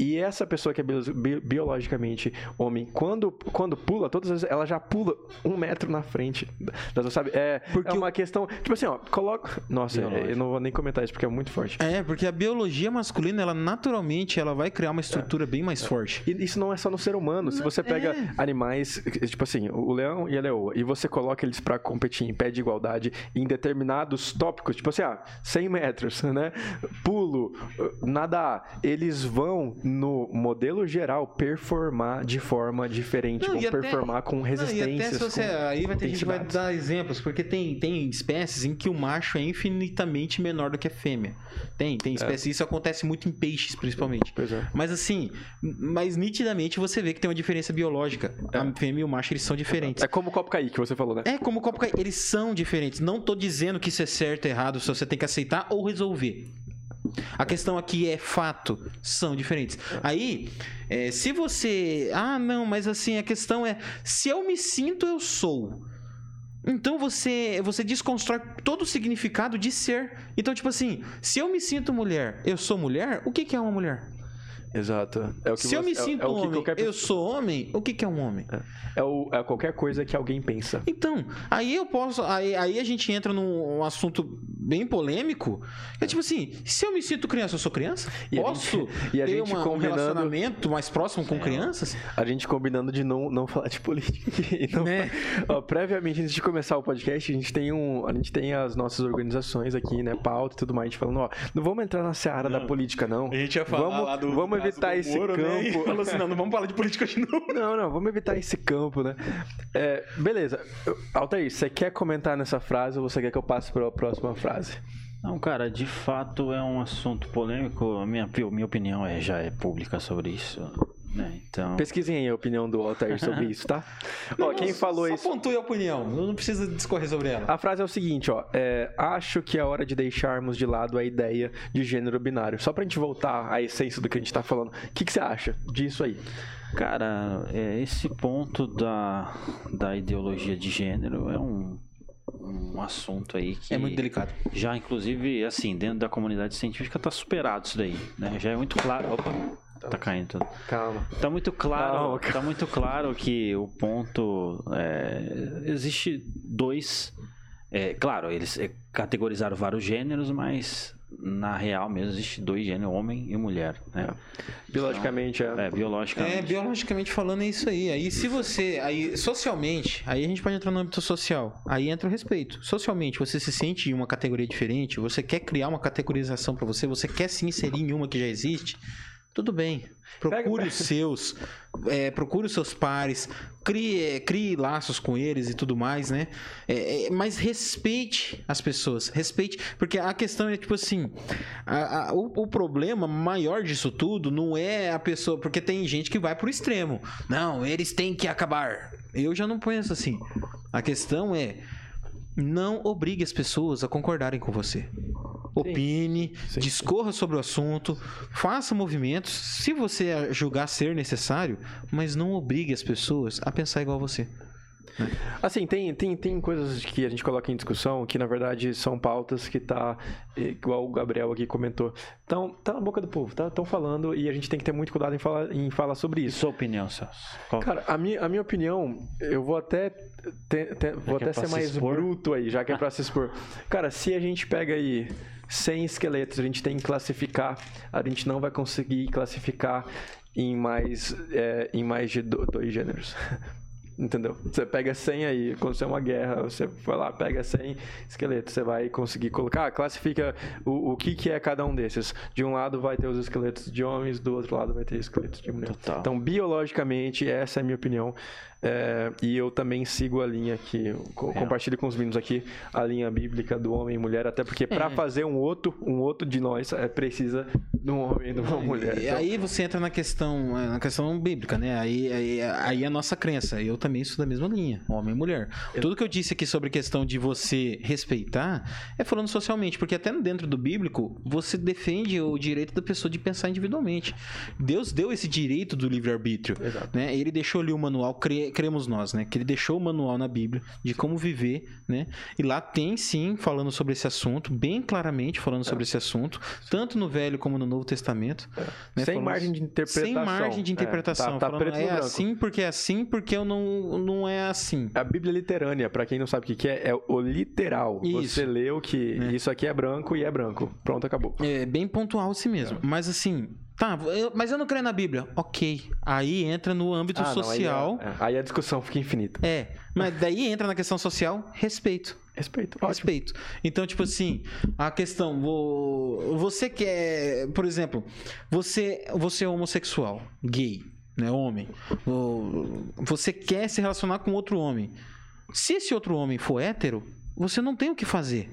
E essa pessoa que é bi- biologicamente homem, quando, quando pula, todas as vezes ela já pula um metro na frente. das sabe? É, Porque é uma questão. Tipo assim, ó, coloca. Nossa, Biológico. eu não vou nem comentar isso porque é muito forte. É, porque a biologia masculina, ela naturalmente, ela vai criar uma estrutura bem mais forte. E isso não é só no ser humano. Se você pega é. animais, tipo assim, o leão e a leoa, e você coloca eles pra competir em pé de igualdade em determinados tópicos, tipo assim, ah, 100 metros, né? Pulo, nadar, eles vão, no modelo geral, performar de forma diferente. Não, vão até- performar com resistências. você. com Aí vai ter gente vai dar exemplos, porque tem, tem espécies em que o macho é infinitamente menor do que a fêmea. Tem, tem espécies. Isso acontece muito em peixes, principalmente. É. Mas assim, mas nitidamente você vê que tem uma diferença biológica. A fêmea e o macho, eles são diferentes. É como o copo cair que você falou, né? É como o copo cai- eles são diferentes. Não tô dizendo que isso é certo, errado, se você tem que aceitar ou resolver. A questão aqui é fato, são diferentes. Aí, é, se você. Ah, não, mas assim, a questão é: se eu me sinto, eu sou. Então você, você desconstrói todo o significado de ser. Então, tipo assim, se eu me sinto mulher, eu sou mulher, o que, que é uma mulher? Exato. É o que se eu você- me é- sinto é o que homem, qualquer eu sou homem, o que, que é um homem? É, o, é qualquer coisa que alguém pensa. Então, aí eu posso. Aí, aí a gente entra num assunto bem polêmico. É tipo assim: se eu me sinto criança, eu sou criança? E a posso gente- *laughs* e a gente uma- um combinando- relacionamento mais próximo com crianças? A gente combinando de não, não falar de política. *laughs* Não, Né? Ó, previamente, antes de começar o podcast, a gente tem um. A gente tem as nossas organizações aqui, né? Pauta e tudo mais. A gente falando, ó, não vamos entrar na seara da política, não. gente ia vamos, vamos evitar esse campo. Falou assim: não, não vamos falar de política de novo. *laughs* Não, não, vamos evitar esse campo, né? É, beleza. Altair, você quer comentar nessa frase ou você quer que eu passe para a próxima frase? Não, cara, de fato é um assunto polêmico. A minha, minha opinião é, já é pública sobre isso. Né? Então. Pesquisem aí a opinião do Altair sobre isso, tá? *laughs* Ó, quem falou Só isso. pontue a opinião, não precisa discorrer sobre ela. A frase é o seguinte, ó. é, acho que é hora de deixarmos de lado a ideia de gênero binário. Só pra gente voltar à essência do que a gente tá falando. O que, que você acha disso aí? Cara, é, esse ponto da, da ideologia de gênero é um, um assunto aí que É muito delicado. já, inclusive, assim, dentro da comunidade científica tá superado isso daí, né? Já é muito claro. Opa, tá caindo tudo. Calma. Tá muito claro, Calma, calma. tá muito claro que o ponto é, existe dois, é, claro, eles é, categorizaram vários gêneros, mas na real mesmo existe dois gêneros, homem e mulher, né? Biologicamente, é. É, biologicamente. É, biologicamente falando é isso aí. Aí se você, aí socialmente, aí a gente pode entrar no âmbito social. Aí entra o respeito. Socialmente, você se sente em uma categoria diferente, você quer criar uma categorização pra você, você quer se inserir em uma que já existe, tudo bem. Procure Pega- os seus, é, procure os seus pares, crie, é, crie laços com eles e tudo mais, né? É, é, mas respeite as pessoas, respeite, porque a questão é tipo assim, a- a- o, o problema maior disso tudo não é a pessoa, porque tem gente que vai pro extremo. Não, eles têm que acabar. Eu já não penso assim. A questão é não obrigue as pessoas a concordarem com você. Opine, Sim. discorra sobre o assunto, faça movimentos, se você julgar ser necessário, mas não obrigue as pessoas a pensar igual a você. Assim, tem, tem, tem coisas que a gente coloca em discussão que, na verdade, são pautas que tá, eh, igual o Gabriel aqui comentou, então tá na boca do povo, tá? Estão falando e a gente tem que ter muito cuidado em falar, em falar sobre E isso. sua opinião, Celso? Qual- Cara, a minha, a minha opinião, eu vou até, te- te- vou que é até pra ser se mais expor? bruto aí, já que é pra se expor. *laughs* Cara, se a gente pega aí 100 esqueletos, a gente tem que classificar, a gente não vai conseguir classificar em mais, é, em mais de do- dois gêneros. *laughs* Entendeu? Você pega 100 aí, quando você é uma guerra, você vai lá, pega 100 esqueletos, você vai conseguir colocar, ah, classifica o, o que, que é cada um desses. De um lado vai ter os esqueletos de homens, do outro lado vai ter esqueletos de mulher. Total. Então, biologicamente, essa é a minha opinião. É, e eu também sigo a linha que co- compartilho com os meninos aqui, a linha bíblica do homem e mulher, até porque para fazer um outro, um outro de nós, é precisa de um homem e de uma mulher. E Então, aí você entra na questão, na questão bíblica, né? Aí, aí, aí é a nossa crença. Eu também sou da mesma linha, homem e mulher. Tudo que eu disse aqui sobre questão de você respeitar é falando socialmente, porque até dentro do bíblico você defende o direito da pessoa de pensar individualmente. Deus deu esse direito do livre-arbítrio, Exato. né? Ele deixou ali o manual, cre- cremos nós, né? Que ele deixou o manual na Bíblia de como viver, né? E lá tem sim falando sobre esse assunto, bem claramente falando sobre esse assunto, tanto no Velho como no Novo Testamento. né? sem Falando- margem de interpretação. sem margem de É, interpretação. tá, tá falando, é assim porque é assim, porque eu não, não é assim. A Bíblia literânea, pra quem não sabe o que é, é o literal. Isso. Você leu que É. isso aqui é branco e é branco. Pronto, acabou. É bem pontual assim mesmo. Mas assim, tá, eu- mas eu não creio na Bíblia. Ok. Aí entra no âmbito Ah, não, aí é- social. é, aí a discussão fica infinita. é, mas daí entra na questão social, respeito. Respeito. Ótimo. Respeito. Então, tipo assim, a questão, vo- você quer, por exemplo, você, você é homossexual, gay, né, homem. Vo- Você quer se relacionar com outro homem. Se esse outro homem for hétero, você não tem o que fazer.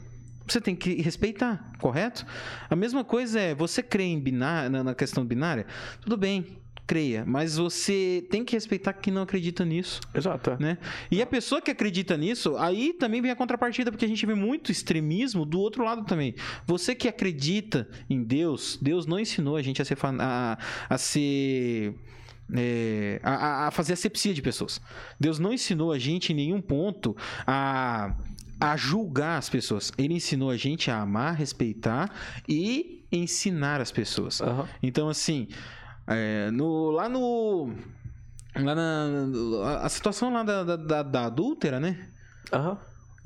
Você tem que respeitar, correto? A mesma coisa é, você crê em binária, na questão binária? Tudo bem. creia, mas você tem que respeitar quem não acredita nisso, Exato. é. né? E a pessoa que acredita nisso, aí também vem a contrapartida, porque a gente vê muito extremismo do outro lado também. Você que acredita em Deus, Deus não ensinou a gente a ser a, a ser é, a, a- a fazer asepsia de pessoas. Deus não ensinou a gente em nenhum ponto a, a julgar as pessoas. Ele ensinou a gente a amar, respeitar e ensinar as pessoas. Aham. Então, assim, é, no, lá no. Lá na. A, situação lá da, da, da, da adúltera, né? Aham.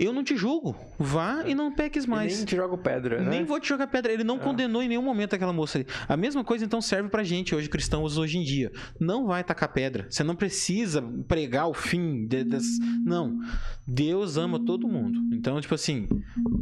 Eu não te julgo. Vá e não peques E mais. Nem te jogo pedra, né? Nem vou te jogar pedra. Ele não condenou em nenhum momento aquela moça ali. A mesma coisa então serve pra gente hoje, cristãos, hoje em dia. Não vai tacar pedra. Você não precisa pregar o fim de-. Não. Deus ama todo mundo. Então, tipo assim,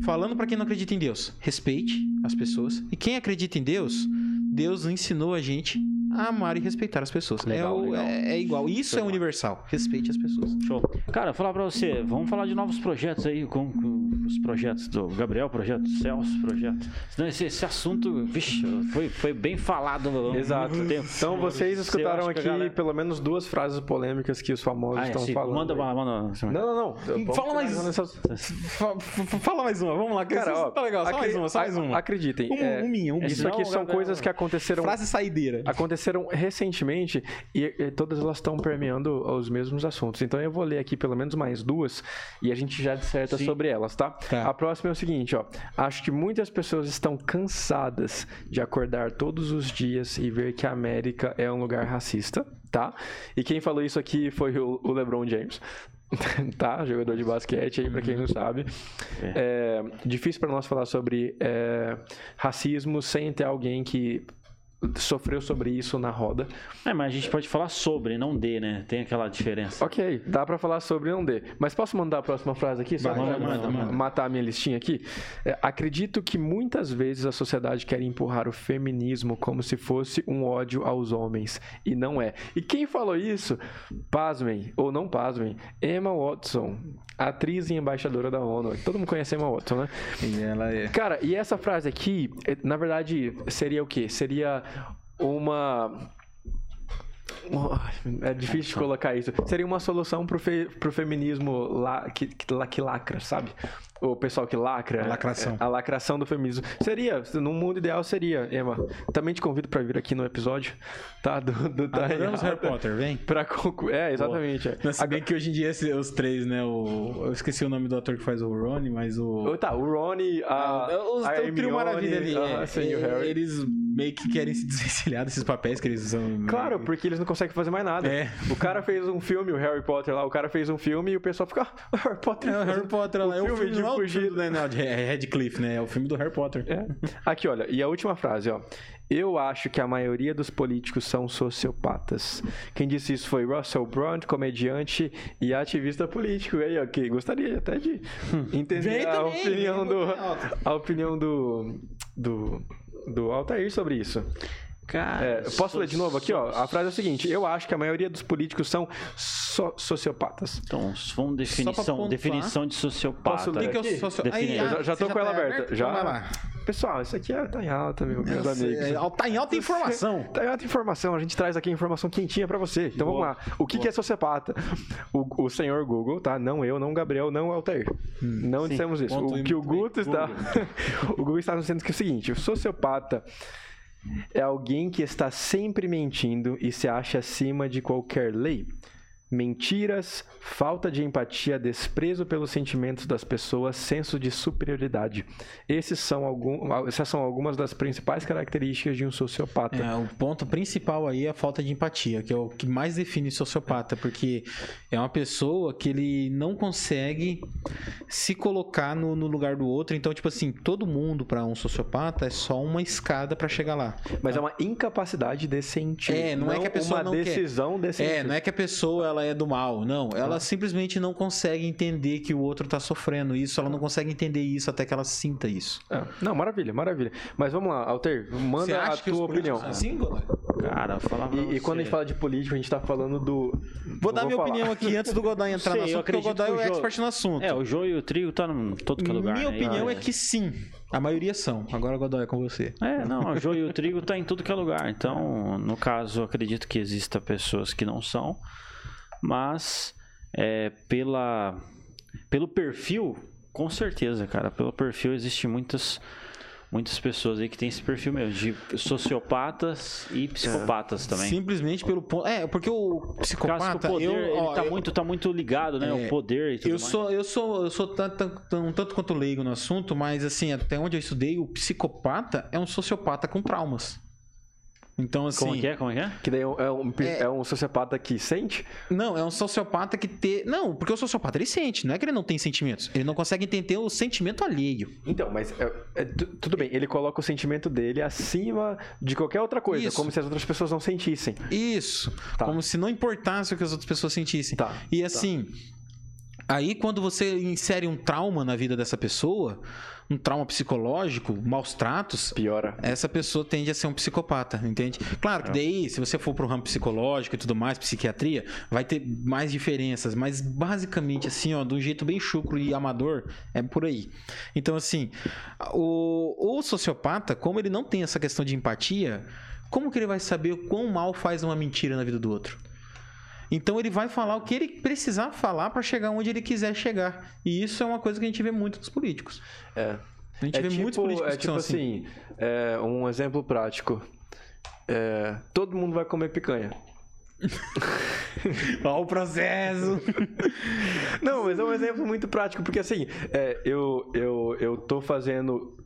falando pra quem não acredita em Deus, respeite as pessoas. E quem acredita em Deus, Deus ensinou a gente amar e respeitar as pessoas. Legal, é, legal. é- é igual. Isso é universal. Respeite as pessoas. Show. Cara, falar pra você, vamos falar de novos projetos aí, com, com os projetos do Gabriel, projeto do Celso, projeto. Senão esse, esse assunto, vixe, foi, foi bem falado longo Exato. tempo. Então vocês escutaram aqui galera- pelo menos duas frases polêmicas que os famosos Ah, é, estão sim, falando. Manda, aí. manda. Não, não, não. Vamos Fala mais- *laughs* fa- Fala mais uma, vamos lá. Cara, ó, tá legal. Só acre- mais uma, só mais uma. Acreditem. Um, é, um minha, um. Isso aqui Não, são Gabriel. coisas que aconteceram Frase saideira. aconteceram recentemente e, e todas elas estão permeando os mesmos assuntos. Então eu vou ler aqui pelo menos mais duas e a gente já disserta Sim. sobre elas, tá? Tá. A próxima é o seguinte, ó. Acho que muitas pessoas estão cansadas de acordar todos os dias e ver que a América é um lugar racista, tá? E quem falou isso aqui foi o, LeBron James. *laughs* tá, jogador de basquete aí, pra quem não sabe. É difícil para nós falar sobre é, racismo sem ter alguém que sofreu sobre isso na roda. É, mas a gente pode falar sobre, não de, né? Tem aquela diferença. Ok, dá pra falar sobre não dê. Mas posso mandar a próxima frase aqui? Só Vai, pra manda, manda. matar a minha listinha aqui? É, acredito que muitas vezes a sociedade quer empurrar o feminismo como se fosse um ódio aos homens. E não é. E quem falou isso? Pasmem, ou não pasmem, Emma Watson, atriz e embaixadora da ONU. Todo mundo conhece Emma Watson, né? Ela é. Cara, e essa frase aqui, na verdade, seria o quê? Seria uma. É difícil de colocar isso. Seria uma solução pro, fe... pro feminismo la... que, que, la- que lacra, sabe? O pessoal que lacra. A lacração. é, A lacração do feminismo. Seria, num mundo ideal seria, Emma. Também te convido pra vir aqui no episódio, tá? Do, do Adoramos Harry. Potter, vem. Pra conclu... É, exatamente. é. Não, se bem que hoje em dia os três, né? O, eu esqueci o nome do ator que faz o Ronnie, mas o. Tá, o Ronnie, a, Ah, os- a o trio maravilha ali. é, sim, é. Eles meio que querem se desvencilhar desses papéis que eles são. Claro, porque eles não conseguem fazer mais nada. É. O cara fez um filme, o Harry Potter lá, o cara fez um filme e o pessoal fica, ah, Harry Potter. É, o Harry um- Potter lá. É o filme filme de não é o fugir. filme do Daniel Radcliffe, né? É o filme do Harry Potter. É. Aqui, olha, e a última frase, ó. Eu acho que a maioria dos políticos são sociopatas. Quem disse isso foi Russell Brand, comediante e ativista político. E aí, ó, que gostaria até de entender a também, opinião do a opinião do do do Altair sobre isso. Cara, É, eu posso so- ler de novo aqui, ó? A frase é o seguinte: Eu acho que a maioria dos políticos são so- sociopatas. Então, vamos definição, definição de sociopata. Posso ler O que eu sou? Aí, ah, já- tô com ela tá aberta, já. Então lá. Pessoal, isso aqui é, tá em alta, meu, meus amigos. é, tá em alta informação. *laughs* Tá em alta informação, a gente traz aqui informação quentinha pra você. Então vamos lá. O que, que é sociopata? O, o senhor Google, tá? Não eu, não o Gabriel, não o Altair. não sim. dissemos isso. O que o. Guto está. *laughs* o Google está nos dizendo que é o seguinte: o sociopata é alguém que está sempre mentindo e se acha acima de qualquer lei. Mentiras, falta de empatia, desprezo pelos sentimentos das pessoas, senso de superioridade. Esses são algum, essas são algumas das principais características de um sociopata. É, o ponto principal aí é a falta de empatia, que é o que mais define sociopata, porque é uma pessoa que ele não consegue se colocar no, no lugar do outro. Então, tipo assim, todo mundo para um sociopata é só uma escada para chegar lá. Mas é uma incapacidade de sentir. É, não é que a pessoa uma não quer. decisão de sentir. É, não é que a pessoa ela ela é do mal. Não, ela simplesmente não consegue entender que o outro tá sofrendo isso, ela não consegue entender isso até que ela sinta isso. É. Não, maravilha, maravilha. Mas vamos lá, Alter, manda a tua opinião. assim? Cara, falar E, e quando a gente fala de política, a gente tá falando do. Vou dar minha falar. opinião aqui antes do Godoy entrar Sei, no eu assunto, porque o Godoy é que o o expert no assunto. É, o joio e o trigo tá em todo que é lugar. Minha né? opinião E, é que sim. A maioria são. Agora, Godoy, é com você. É, não, o joio e o trigo tá em tudo que é lugar. Então, no caso, eu acredito que exista pessoas que não são, mas é, pela, pelo perfil, com certeza, cara, pelo perfil existe muitas muitas pessoas aí que tem esse perfil mesmo de sociopatas e psicopatas também. Simplesmente pelo ponto. É, porque o psicopata. o poder, eu, ele ó, tá, eu- muito, tá muito ligado, né? É, o poder e tudo Eu mais. sou, eu sou, eu sou tanto, tanto, um tanto quanto leigo no assunto, mas assim, até onde eu estudei, o psicopata é um sociopata com traumas. Então, assim. Como é que é? Como é que é? Que daí é um, É. é um sociopata que sente? Não, é um sociopata que tem. Não, porque o sociopata ele sente, não é que ele não tem sentimentos. Ele não consegue entender o sentimento alheio. Então, mas é- é tu- tudo bem, ele coloca o sentimento dele acima de qualquer outra coisa, Isso. como se as outras pessoas não sentissem. Isso. Tá. Como se não importasse o que as outras pessoas sentissem. Tá, E assim, aí quando você insere um trauma na vida dessa pessoa, um trauma psicológico, maus tratos, Piora. essa pessoa tende a ser um psicopata, entende? Claro que daí, se você for pro ramo psicológico e tudo mais, psiquiatria, vai ter mais diferenças, mas basicamente assim, ó, de um jeito bem chucro e amador, é por aí. Então assim, o, o sociopata, como ele não tem essa questão de empatia, como que ele vai saber o quão mal faz uma mentira na vida do outro? Então ele vai falar o que ele precisar falar para chegar onde ele quiser chegar. E isso é uma coisa que a gente vê muito dos políticos. É. A gente é vê tipo, muitos políticos é tipo assim, é, um exemplo prático. É, todo mundo vai comer picanha. *laughs* Olha o processo. *laughs* Não, mas é um exemplo muito prático, porque assim, é, eu, eu, eu tô fazendo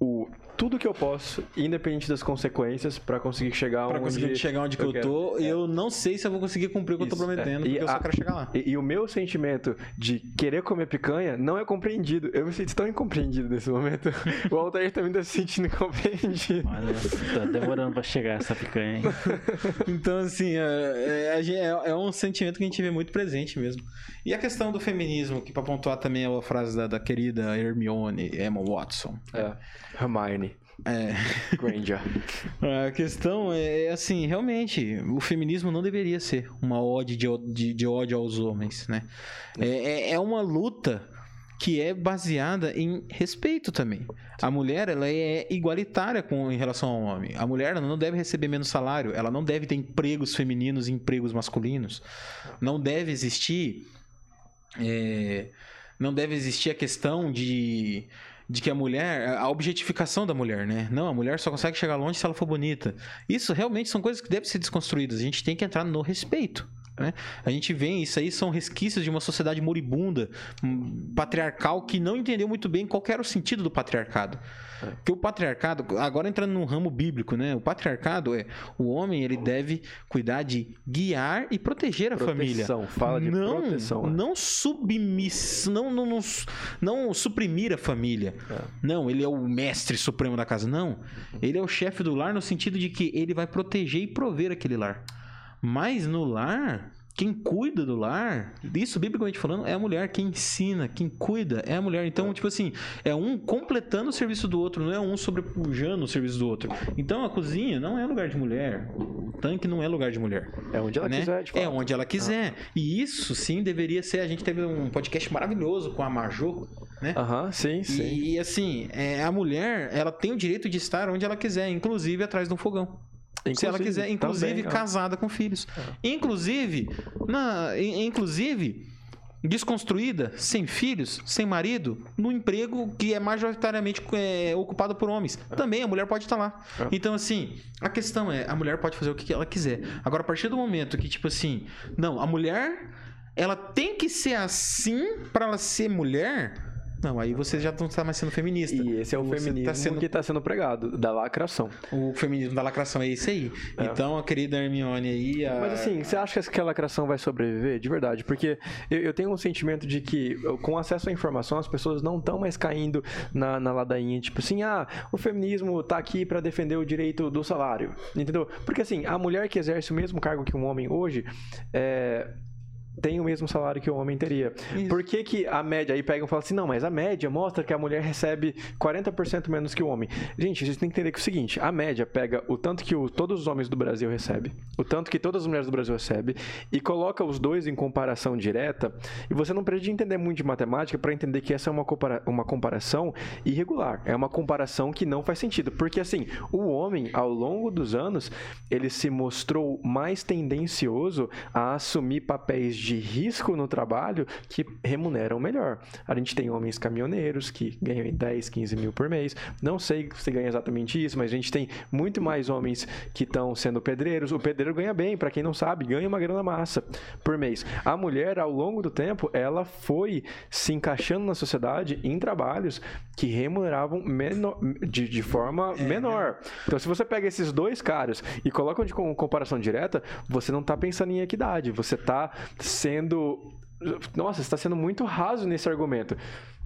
o, tudo que eu posso, independente das consequências, pra conseguir chegar Pra onde conseguir chegar onde que eu, quero. tô, eu não sei se eu vou conseguir cumprir o que eu tô Isso, prometendo, é. E porque eu só a- quero chegar lá. E, e o meu sentimento de querer comer picanha não é compreendido. Eu me sinto tão incompreendido nesse momento. *laughs* O Altair também tá se sentindo incompreendido. Olha, tá demorando pra chegar essa picanha, hein? *laughs* Então, assim, é, é, a é- é um sentimento que a gente vê muito presente mesmo. E a questão do feminismo, que pra pontuar também é a frase da, da querida Hermione Emma Watson. É. Hermione. É, Granger. *laughs* a questão é, é assim, realmente, o feminismo não deveria ser uma ode de, de- de ódio aos homens, né? É, é- é uma luta que é baseada em respeito também. A mulher, ela é igualitária com, em relação ao homem. A mulher não deve receber menos salário, ela não deve ter empregos femininos e empregos masculinos. Não deve existir... é, não deve existir a questão de de que a mulher, a objetificação da mulher, né? Não, a mulher só consegue chegar longe se ela for bonita. Isso realmente são coisas que devem ser desconstruídas. A gente tem que entrar no respeito. Né? A gente vê isso aí são resquícios de uma sociedade moribunda, hum, patriarcal, que não entendeu muito bem qual era o sentido do patriarcado. Porque o patriarcado, agora entrando no ramo bíblico, né? O patriarcado é o homem, ele deve cuidar de guiar e proteger a família Proteção, fala de não, proteção. né? Não submiss, não, não, não, não suprimir a família. É. Não, ele é o mestre supremo da casa. Não. Ele é o chefe do lar no sentido de que ele vai proteger e prover aquele lar. Mas no lar, quem cuida do lar, isso biblicamente falando, é a mulher. Quem ensina, quem cuida é a mulher. Então, tipo assim, é um completando o serviço do outro, não é um sobrepujando o serviço do outro. Então, a cozinha não é lugar de mulher. O tanque não é lugar de mulher É onde ela né? quiser, de É fato. onde ela quiser. E isso sim deveria ser. A gente teve um podcast maravilhoso com a Majô, né? Aham, sim, sim. E assim, é, a mulher, ela tem o direito de estar onde ela quiser, inclusive atrás de um fogão. Se ela Inclusive, quiser, inclusive também, casada com filhos. Inclusive, na, in- inclusive desconstruída, sem filhos, sem marido, no emprego que é majoritariamente é, ocupado por homens. Também a mulher pode estar lá. É. Então, assim, a questão é, a mulher pode fazer o que ela quiser. Agora, a partir do momento que, tipo assim, não, a mulher, ela tem que ser assim para ela ser mulher, não, aí você já não está mais sendo feminista. E esse é o Você feminismo tá sendo- que está sendo pregado, da lacração. O feminismo da lacração é isso aí. É. Então, a querida Hermione aí. A... Mas assim, você acha que a lacração vai sobreviver? De verdade? Porque eu, eu tenho um sentimento de que, com acesso à informação, as pessoas não estão mais caindo na, na ladainha, tipo assim, ah, o feminismo tá aqui para defender o direito do salário. Entendeu? Porque assim, a mulher que exerce o mesmo cargo que um homem hoje, é, tem o mesmo salário que o homem teria. Isso. Por que, que a média aí pegam e falam assim, não, mas a média mostra que a mulher recebe 40% menos que o homem. Gente, vocês têm que entender que é o seguinte, a média pega o tanto que o- todos os homens do Brasil recebem, o tanto que todas as mulheres do Brasil recebem, e coloca os dois em comparação direta, e você não precisa entender muito de matemática para entender que essa é uma, compara- uma comparação irregular, é uma comparação que não faz sentido, porque assim, o homem, ao longo dos anos, ele se mostrou mais tendencioso a assumir papéis de risco no trabalho que remuneram melhor. A gente tem homens caminhoneiros que ganham 10, 15 mil por mês. Não sei se ganha exatamente isso, mas a gente tem muito mais homens que estão sendo pedreiros. O pedreiro ganha bem, para quem não sabe, ganha uma grana massa por mês. A mulher, ao longo do tempo, ela foi se encaixando na sociedade em trabalhos que remuneravam menor, de, de forma menor. Então, se você pega esses dois caras e coloca de com- comparação direta, você não está pensando em equidade, você está sendo. Nossa, está sendo muito raso nesse argumento.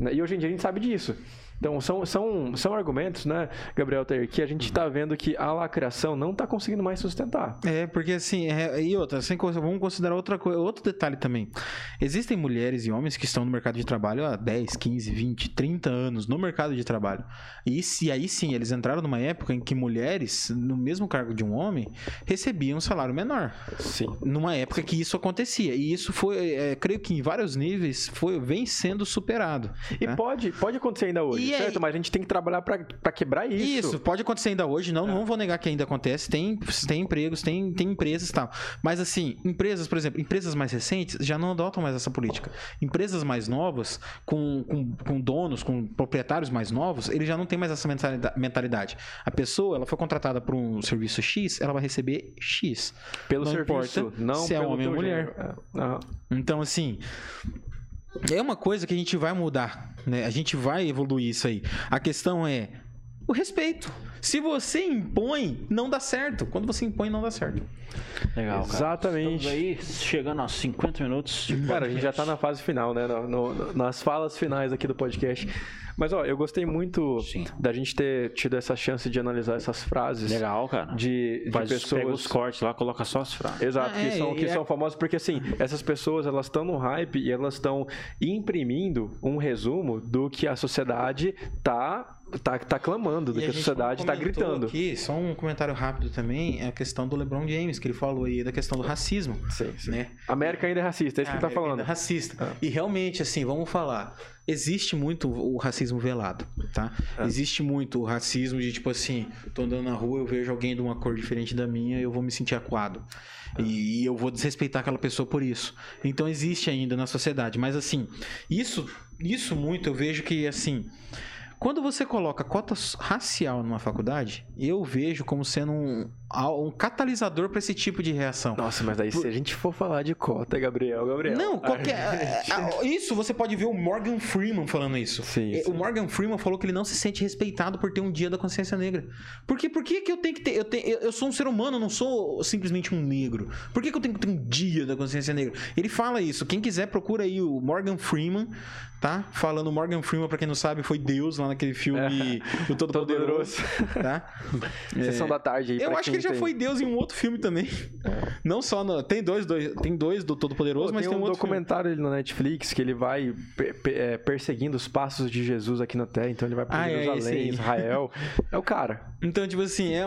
E hoje em dia a gente sabe disso. Então, são, são, são argumentos, né, Gabriel Taylor, que a gente está vendo que a lacração não está conseguindo mais sustentar. É, porque assim, é- e outra, sem, vamos considerar outra outro detalhe também. Existem mulheres e homens que estão no mercado de trabalho há 10, 15, 20, 30 anos no mercado de trabalho. E se aí sim, eles entraram numa época em que mulheres, no mesmo cargo de um homem, recebiam um salário menor. Sim. Numa época que isso acontecia. E isso foi, é, creio que em vários níveis, foi, vem sendo superado. E né? pode, pode acontecer ainda hoje, E aí- certo? Mas a gente tem que trabalhar para quebrar isso. Isso, pode acontecer ainda hoje, não, não vou negar que ainda acontece, tem, tem empregos, tem, tem empresas e tal. Mas assim, empresas, por exemplo, empresas mais recentes já não adotam mais essa política. Empresas mais novas, com, com, com donos, com proprietários mais novos, eles já não têm mais essa mentalida- mentalidade. A pessoa, ela foi contratada por um serviço X, ela vai receber X. Pelo não serviço, importa não se é homem ou mulher. É. Aham. Então, assim. É uma coisa que a gente vai mudar, né? A gente vai evoluir isso aí. A questão é o respeito. Se você impõe, não dá certo. Quando você impõe, não dá certo. Legal, cara. Exatamente. Estamos aí chegando aos 50 minutos. de Cara, a gente já podcast. tá na fase final, né? No- no- nas falas finais aqui do podcast. Mas, ó, eu gostei muito Sim. da gente ter tido essa chance de analisar essas frases Legal, cara. de, de Faz, Pega os pessoas. cortes lá, coloca só as frases. Exato, Ah, que, é, são, que é- são famosas porque, assim, essas pessoas, elas estão no hype e elas estão imprimindo um resumo do que a sociedade tá, tá, tá clamando, do E que a, gente sociedade tá gritando. Aqui, só um comentário rápido também, é a questão do LeBron James, que ele falou aí da questão do racismo. Sim, sim. Né? A América ainda é racista, é isso que ele tá Ah, falando. é Racista. Ah. E realmente, assim, vamos falar. Existe muito o racismo velado, tá? Ah. Existe muito o racismo de tipo assim, tô andando na rua, eu vejo alguém de uma cor diferente da minha, eu vou me sentir acuado. E eu vou desrespeitar aquela pessoa por isso. Então existe ainda na sociedade, mas assim, isso isso muito eu vejo que assim, quando você coloca cota racial numa faculdade, eu vejo como sendo um, um catalisador para esse tipo de reação. Nossa, mas daí se a gente for falar de cota, Gabriel, Gabriel. Não, qualquer. *laughs* é, é, Isso você pode ver o Morgan Freeman falando isso. Sim, É, sim. O Morgan Freeman falou que ele não se sente respeitado por ter um dia da consciência negra. Por quê? Por que, que eu tenho que ter. Eu, tenho- eu- sou um ser humano, não sou simplesmente um negro. Por que, que eu tenho que ter um dia da consciência negra? Ele fala isso. Quem quiser, procura aí o Morgan Freeman, tá? Falando o Morgan Freeman, pra quem não sabe, foi Deus lá naquele filme O Todo-Poderoso. Tá? Sessão da tarde aí. Eu acho que ele já tem. foi Deus em um outro filme também. Não só no, tem dois, dois tem dois do Todo Poderoso, Pô, mas tem tem um um outro filme. documentário na Netflix que ele vai é, perseguindo os passos de Jesus aqui na Terra. Então ele vai para Ah, é, Jerusalém, aí. Israel. *laughs* É o cara. Então, tipo assim, é,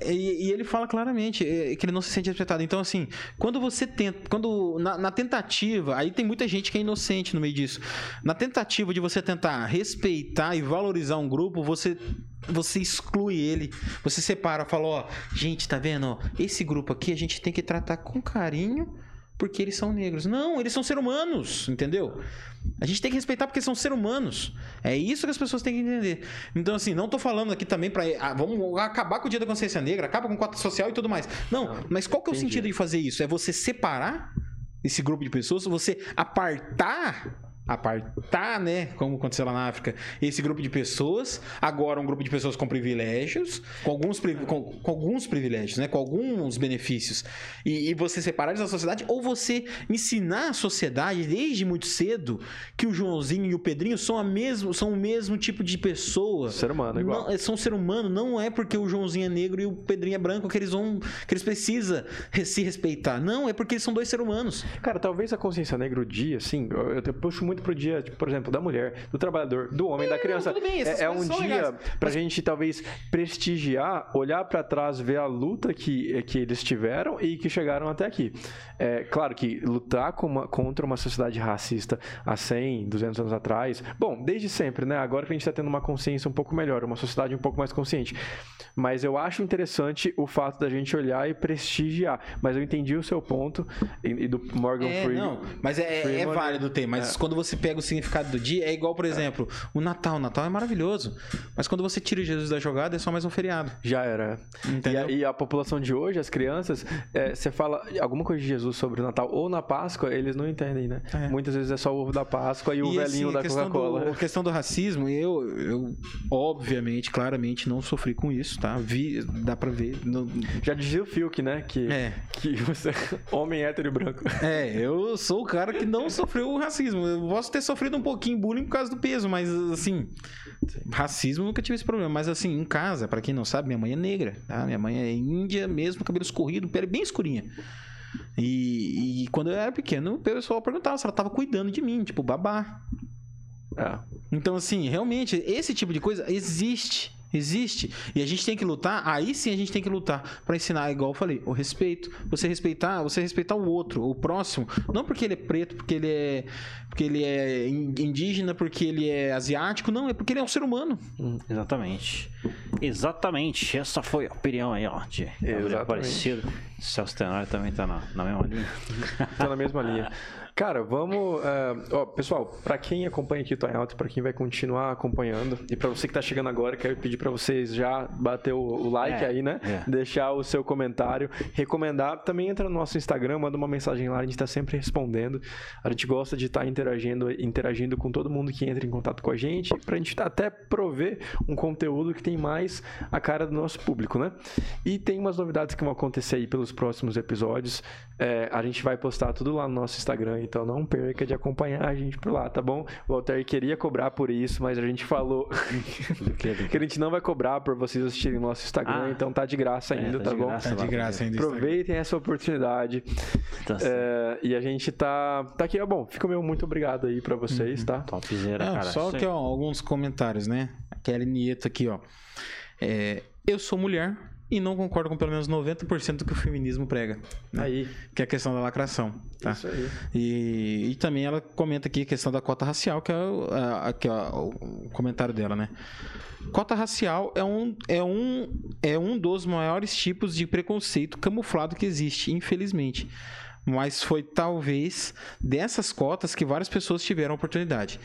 é- e, e ele fala claramente é, que ele não se sente respeitado. Então, assim, quando você tenta. Quando. Na, na tentativa, aí tem muita gente que é inocente no meio disso. Na tentativa de você tentar respeitar e valorizar um grupo, você. Você exclui ele, você separa, fala, ó, gente, tá vendo? Esse grupo aqui a gente tem que tratar com carinho porque eles são negros. Não, eles são seres humanos, entendeu? A gente tem que respeitar porque são seres humanos. É isso que as pessoas têm que entender. Então, assim, não tô falando aqui também pra. ah, vamos acabar com o dia da consciência negra, acaba com cota social e tudo mais. Não, Não, mas qual que é o entendi. sentido de fazer isso? É você separar esse grupo de pessoas, você apartar apartar, né, como aconteceu lá na África, esse grupo de pessoas, agora um grupo de pessoas com privilégios, com alguns, com, com alguns privilégios, né, com alguns benefícios, e, e você separar eles da sociedade, ou você ensinar a sociedade desde muito cedo que o Joãozinho e o Pedrinho são, a mesmo, são o mesmo tipo de pessoa. Ser humano, igual. Não, são ser humano, não é porque o Joãozinho é negro e o Pedrinho é branco que eles vão que eles precisam re- se respeitar. Não, é porque eles são dois seres humanos. Cara, talvez a consciência negra, o dia, assim, eu, eu puxo muito pro dia, tipo, por exemplo, da mulher, do trabalhador, do homem, da criança. tudo bem, é, é um dia legais. pra gente talvez prestigiar, olhar pra trás, ver a luta que, que eles tiveram e que chegaram até aqui. É claro que lutar com uma- contra uma sociedade racista há 100, 200 anos atrás, bom, desde sempre, né? Agora que a gente tá tendo uma consciência um pouco melhor, uma sociedade um pouco mais consciente. Mas eu acho interessante o fato da gente olhar e prestigiar. Mas eu entendi o seu ponto e, e do Morgan É, Freeman. não, mas é, é Freeman, válido ter. Mas quando você pega o significado do dia, é igual, por exemplo, o Natal. O Natal é maravilhoso. Mas quando você tira Jesus da jogada, é só mais um feriado. Já era. E a, e a população de hoje, as crianças, é, você fala alguma coisa de Jesus sobre o Natal ou na Páscoa, eles não entendem, né? É. Muitas vezes é só o ovo da Páscoa e, o E, velhinho assim, da Coca-Cola. A questão do racismo, eu, eu, obviamente, claramente, não sofri com isso, tá? Vi, dá pra ver. no- Já dizia o Fiuk, né? Que, É. que você *laughs* homem hétero e branco. É, eu sou o cara que não sofreu o racismo. Eu posso ter sofrido um pouquinho bullying por causa do peso, mas assim, racismo nunca tive esse problema. Mas assim, em casa, pra quem não sabe, minha mãe é negra, tá? Minha mãe é índia mesmo, cabelo escorrido, pele bem escurinha. E, e quando eu era pequeno, o pessoal perguntava se ela tava cuidando de mim, tipo, babá. É. Então, assim, realmente, esse tipo de coisa existe. Existe. E a gente tem que lutar, aí sim a gente tem que lutar pra ensinar, igual eu falei, o respeito. Você respeitar, você respeitar o outro, o próximo, não porque ele é preto, porque ele é porque ele é in- indígena, porque ele é asiático, não, é porque ele é um ser humano. Exatamente. Exatamente. Essa foi a opinião aí, ó, de Gabriel. Aparecido. Celso Tenório também tá na, na mesma linha. *laughs* Tá na mesma linha. Cara, vamos. é, ó, pessoal, pra quem acompanha aqui o em Alto, pra quem vai continuar acompanhando, e pra você que tá chegando agora, quero pedir pra vocês já bater o, o like É, aí, né? é. Deixar o seu comentário, recomendar. Também entra no nosso Instagram, manda uma mensagem lá, a gente tá sempre respondendo. A gente gosta de estar interagindo, interagindo com todo mundo que entra em contato com a gente, pra gente até prover um conteúdo que tem mais a cara do nosso público, né? E tem umas novidades que vão acontecer aí pelos próximos episódios. É, a gente vai postar tudo lá no nosso Instagram, então não perca de acompanhar a gente por lá, tá bom? O Walter queria cobrar por isso, mas a gente falou que a gente não vai cobrar por vocês assistirem no nosso Instagram, Ah. então tá de graça É, ainda, tá tá, de bom? graça. Tá de graça ainda. Aproveitem essa oportunidade. Tá certo. É, e a gente tá, tá aqui, ó, bom, fica meu muito obrigado aí pra vocês, tá? Topzera, Não, cara. só que ó, alguns comentários, né? A Kelly Nieto aqui, ó. É, eu sou mulher e não concordo com pelo menos 90% do que o feminismo prega. né? Aí, Que é a questão da lacração. Tá? isso aí. E, e também ela comenta aqui a questão da cota racial, que é o, a- aqui, ó, o comentário dela, né? Cota racial é um, é, um, é um dos maiores tipos de preconceito camuflado que existe, infelizmente. Mas foi talvez dessas cotas que várias pessoas tiveram oportunidade.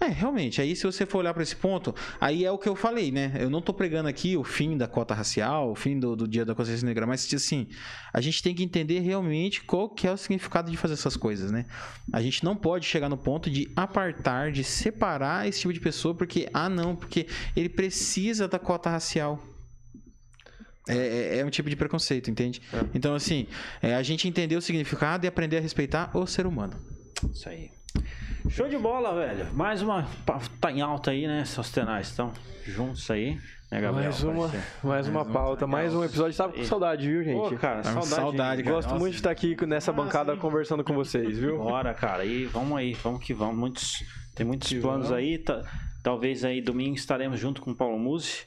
É, realmente, aí se você for olhar para esse ponto, aí é o que eu falei, né? Eu não tô pregando aqui o fim da cota racial, o fim do, do dia da consciência negra, mas assim, a gente tem que entender realmente qual que é o significado de fazer essas coisas, né? A gente não pode chegar no ponto de apartar, de separar esse tipo de pessoa, porque, ah não, porque ele precisa da cota racial. É, é- é um tipo de preconceito, entende? Então, assim, é a gente entender o significado e aprender a respeitar o ser humano. Isso aí. Show de bola, velho. Mais uma. Tá em alta aí, né? Seus tenais estão juntos aí. Né, Gabriel? mais uma, Apareceu. mais uma Mais um, pauta, mais um episódio. Tava com saudade, viu, gente? Pô, cara, Tá saudade. saudade, cara. Gosto Nossa. muito de estar aqui nessa bancada conversando com vocês, viu? Bora, cara. E vamos aí, vamos que vamos. Muitos, tem muitos planos aí. tá- talvez aí domingo estaremos junto com o Paulo Musi.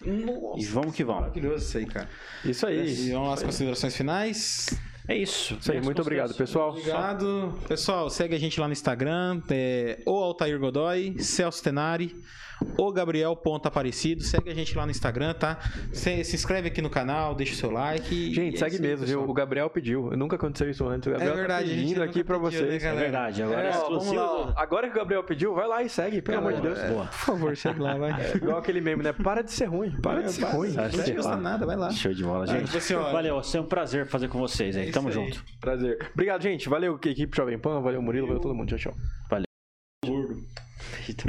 E vamos que vamos. Maravilhoso isso aí, cara. Isso aí. E vamos lá às considerações finais. É isso. Isso aí, muito obrigado, pessoal. Obrigado. Pessoal, segue a gente lá no Instagram, é, o Altair Godoy, Celso Tenari, o Gabriel Ponta Aparecido. Segue a gente lá no Instagram, tá? Se, se inscreve aqui no canal, deixa o seu like. Gente, e é segue aí, mesmo, viu? O Gabriel pediu. Nunca aconteceu isso antes. O Gabriel É verdade, tá pedindo aqui pra pediu, né, vocês. É galera? verdade. Agora É, é, ó, vamos lá. Agora que o Gabriel pediu, vai lá e segue, pelo amor de Deus. É, por favor, segue lá, vai. *laughs* É igual aquele meme, né? Para de ser ruim. Para de ser ruim. para. Não te custa nada, vai lá. Show de bola, gente. tipo assim, Valeu, foi um prazer fazer com vocês aí. É Tamo junto. Prazer. Obrigado, gente. Valeu, equipe Jovem Pan. Valeu, Murilo. Valeu todo mundo. Tchau, tchau. Gordo. Feito.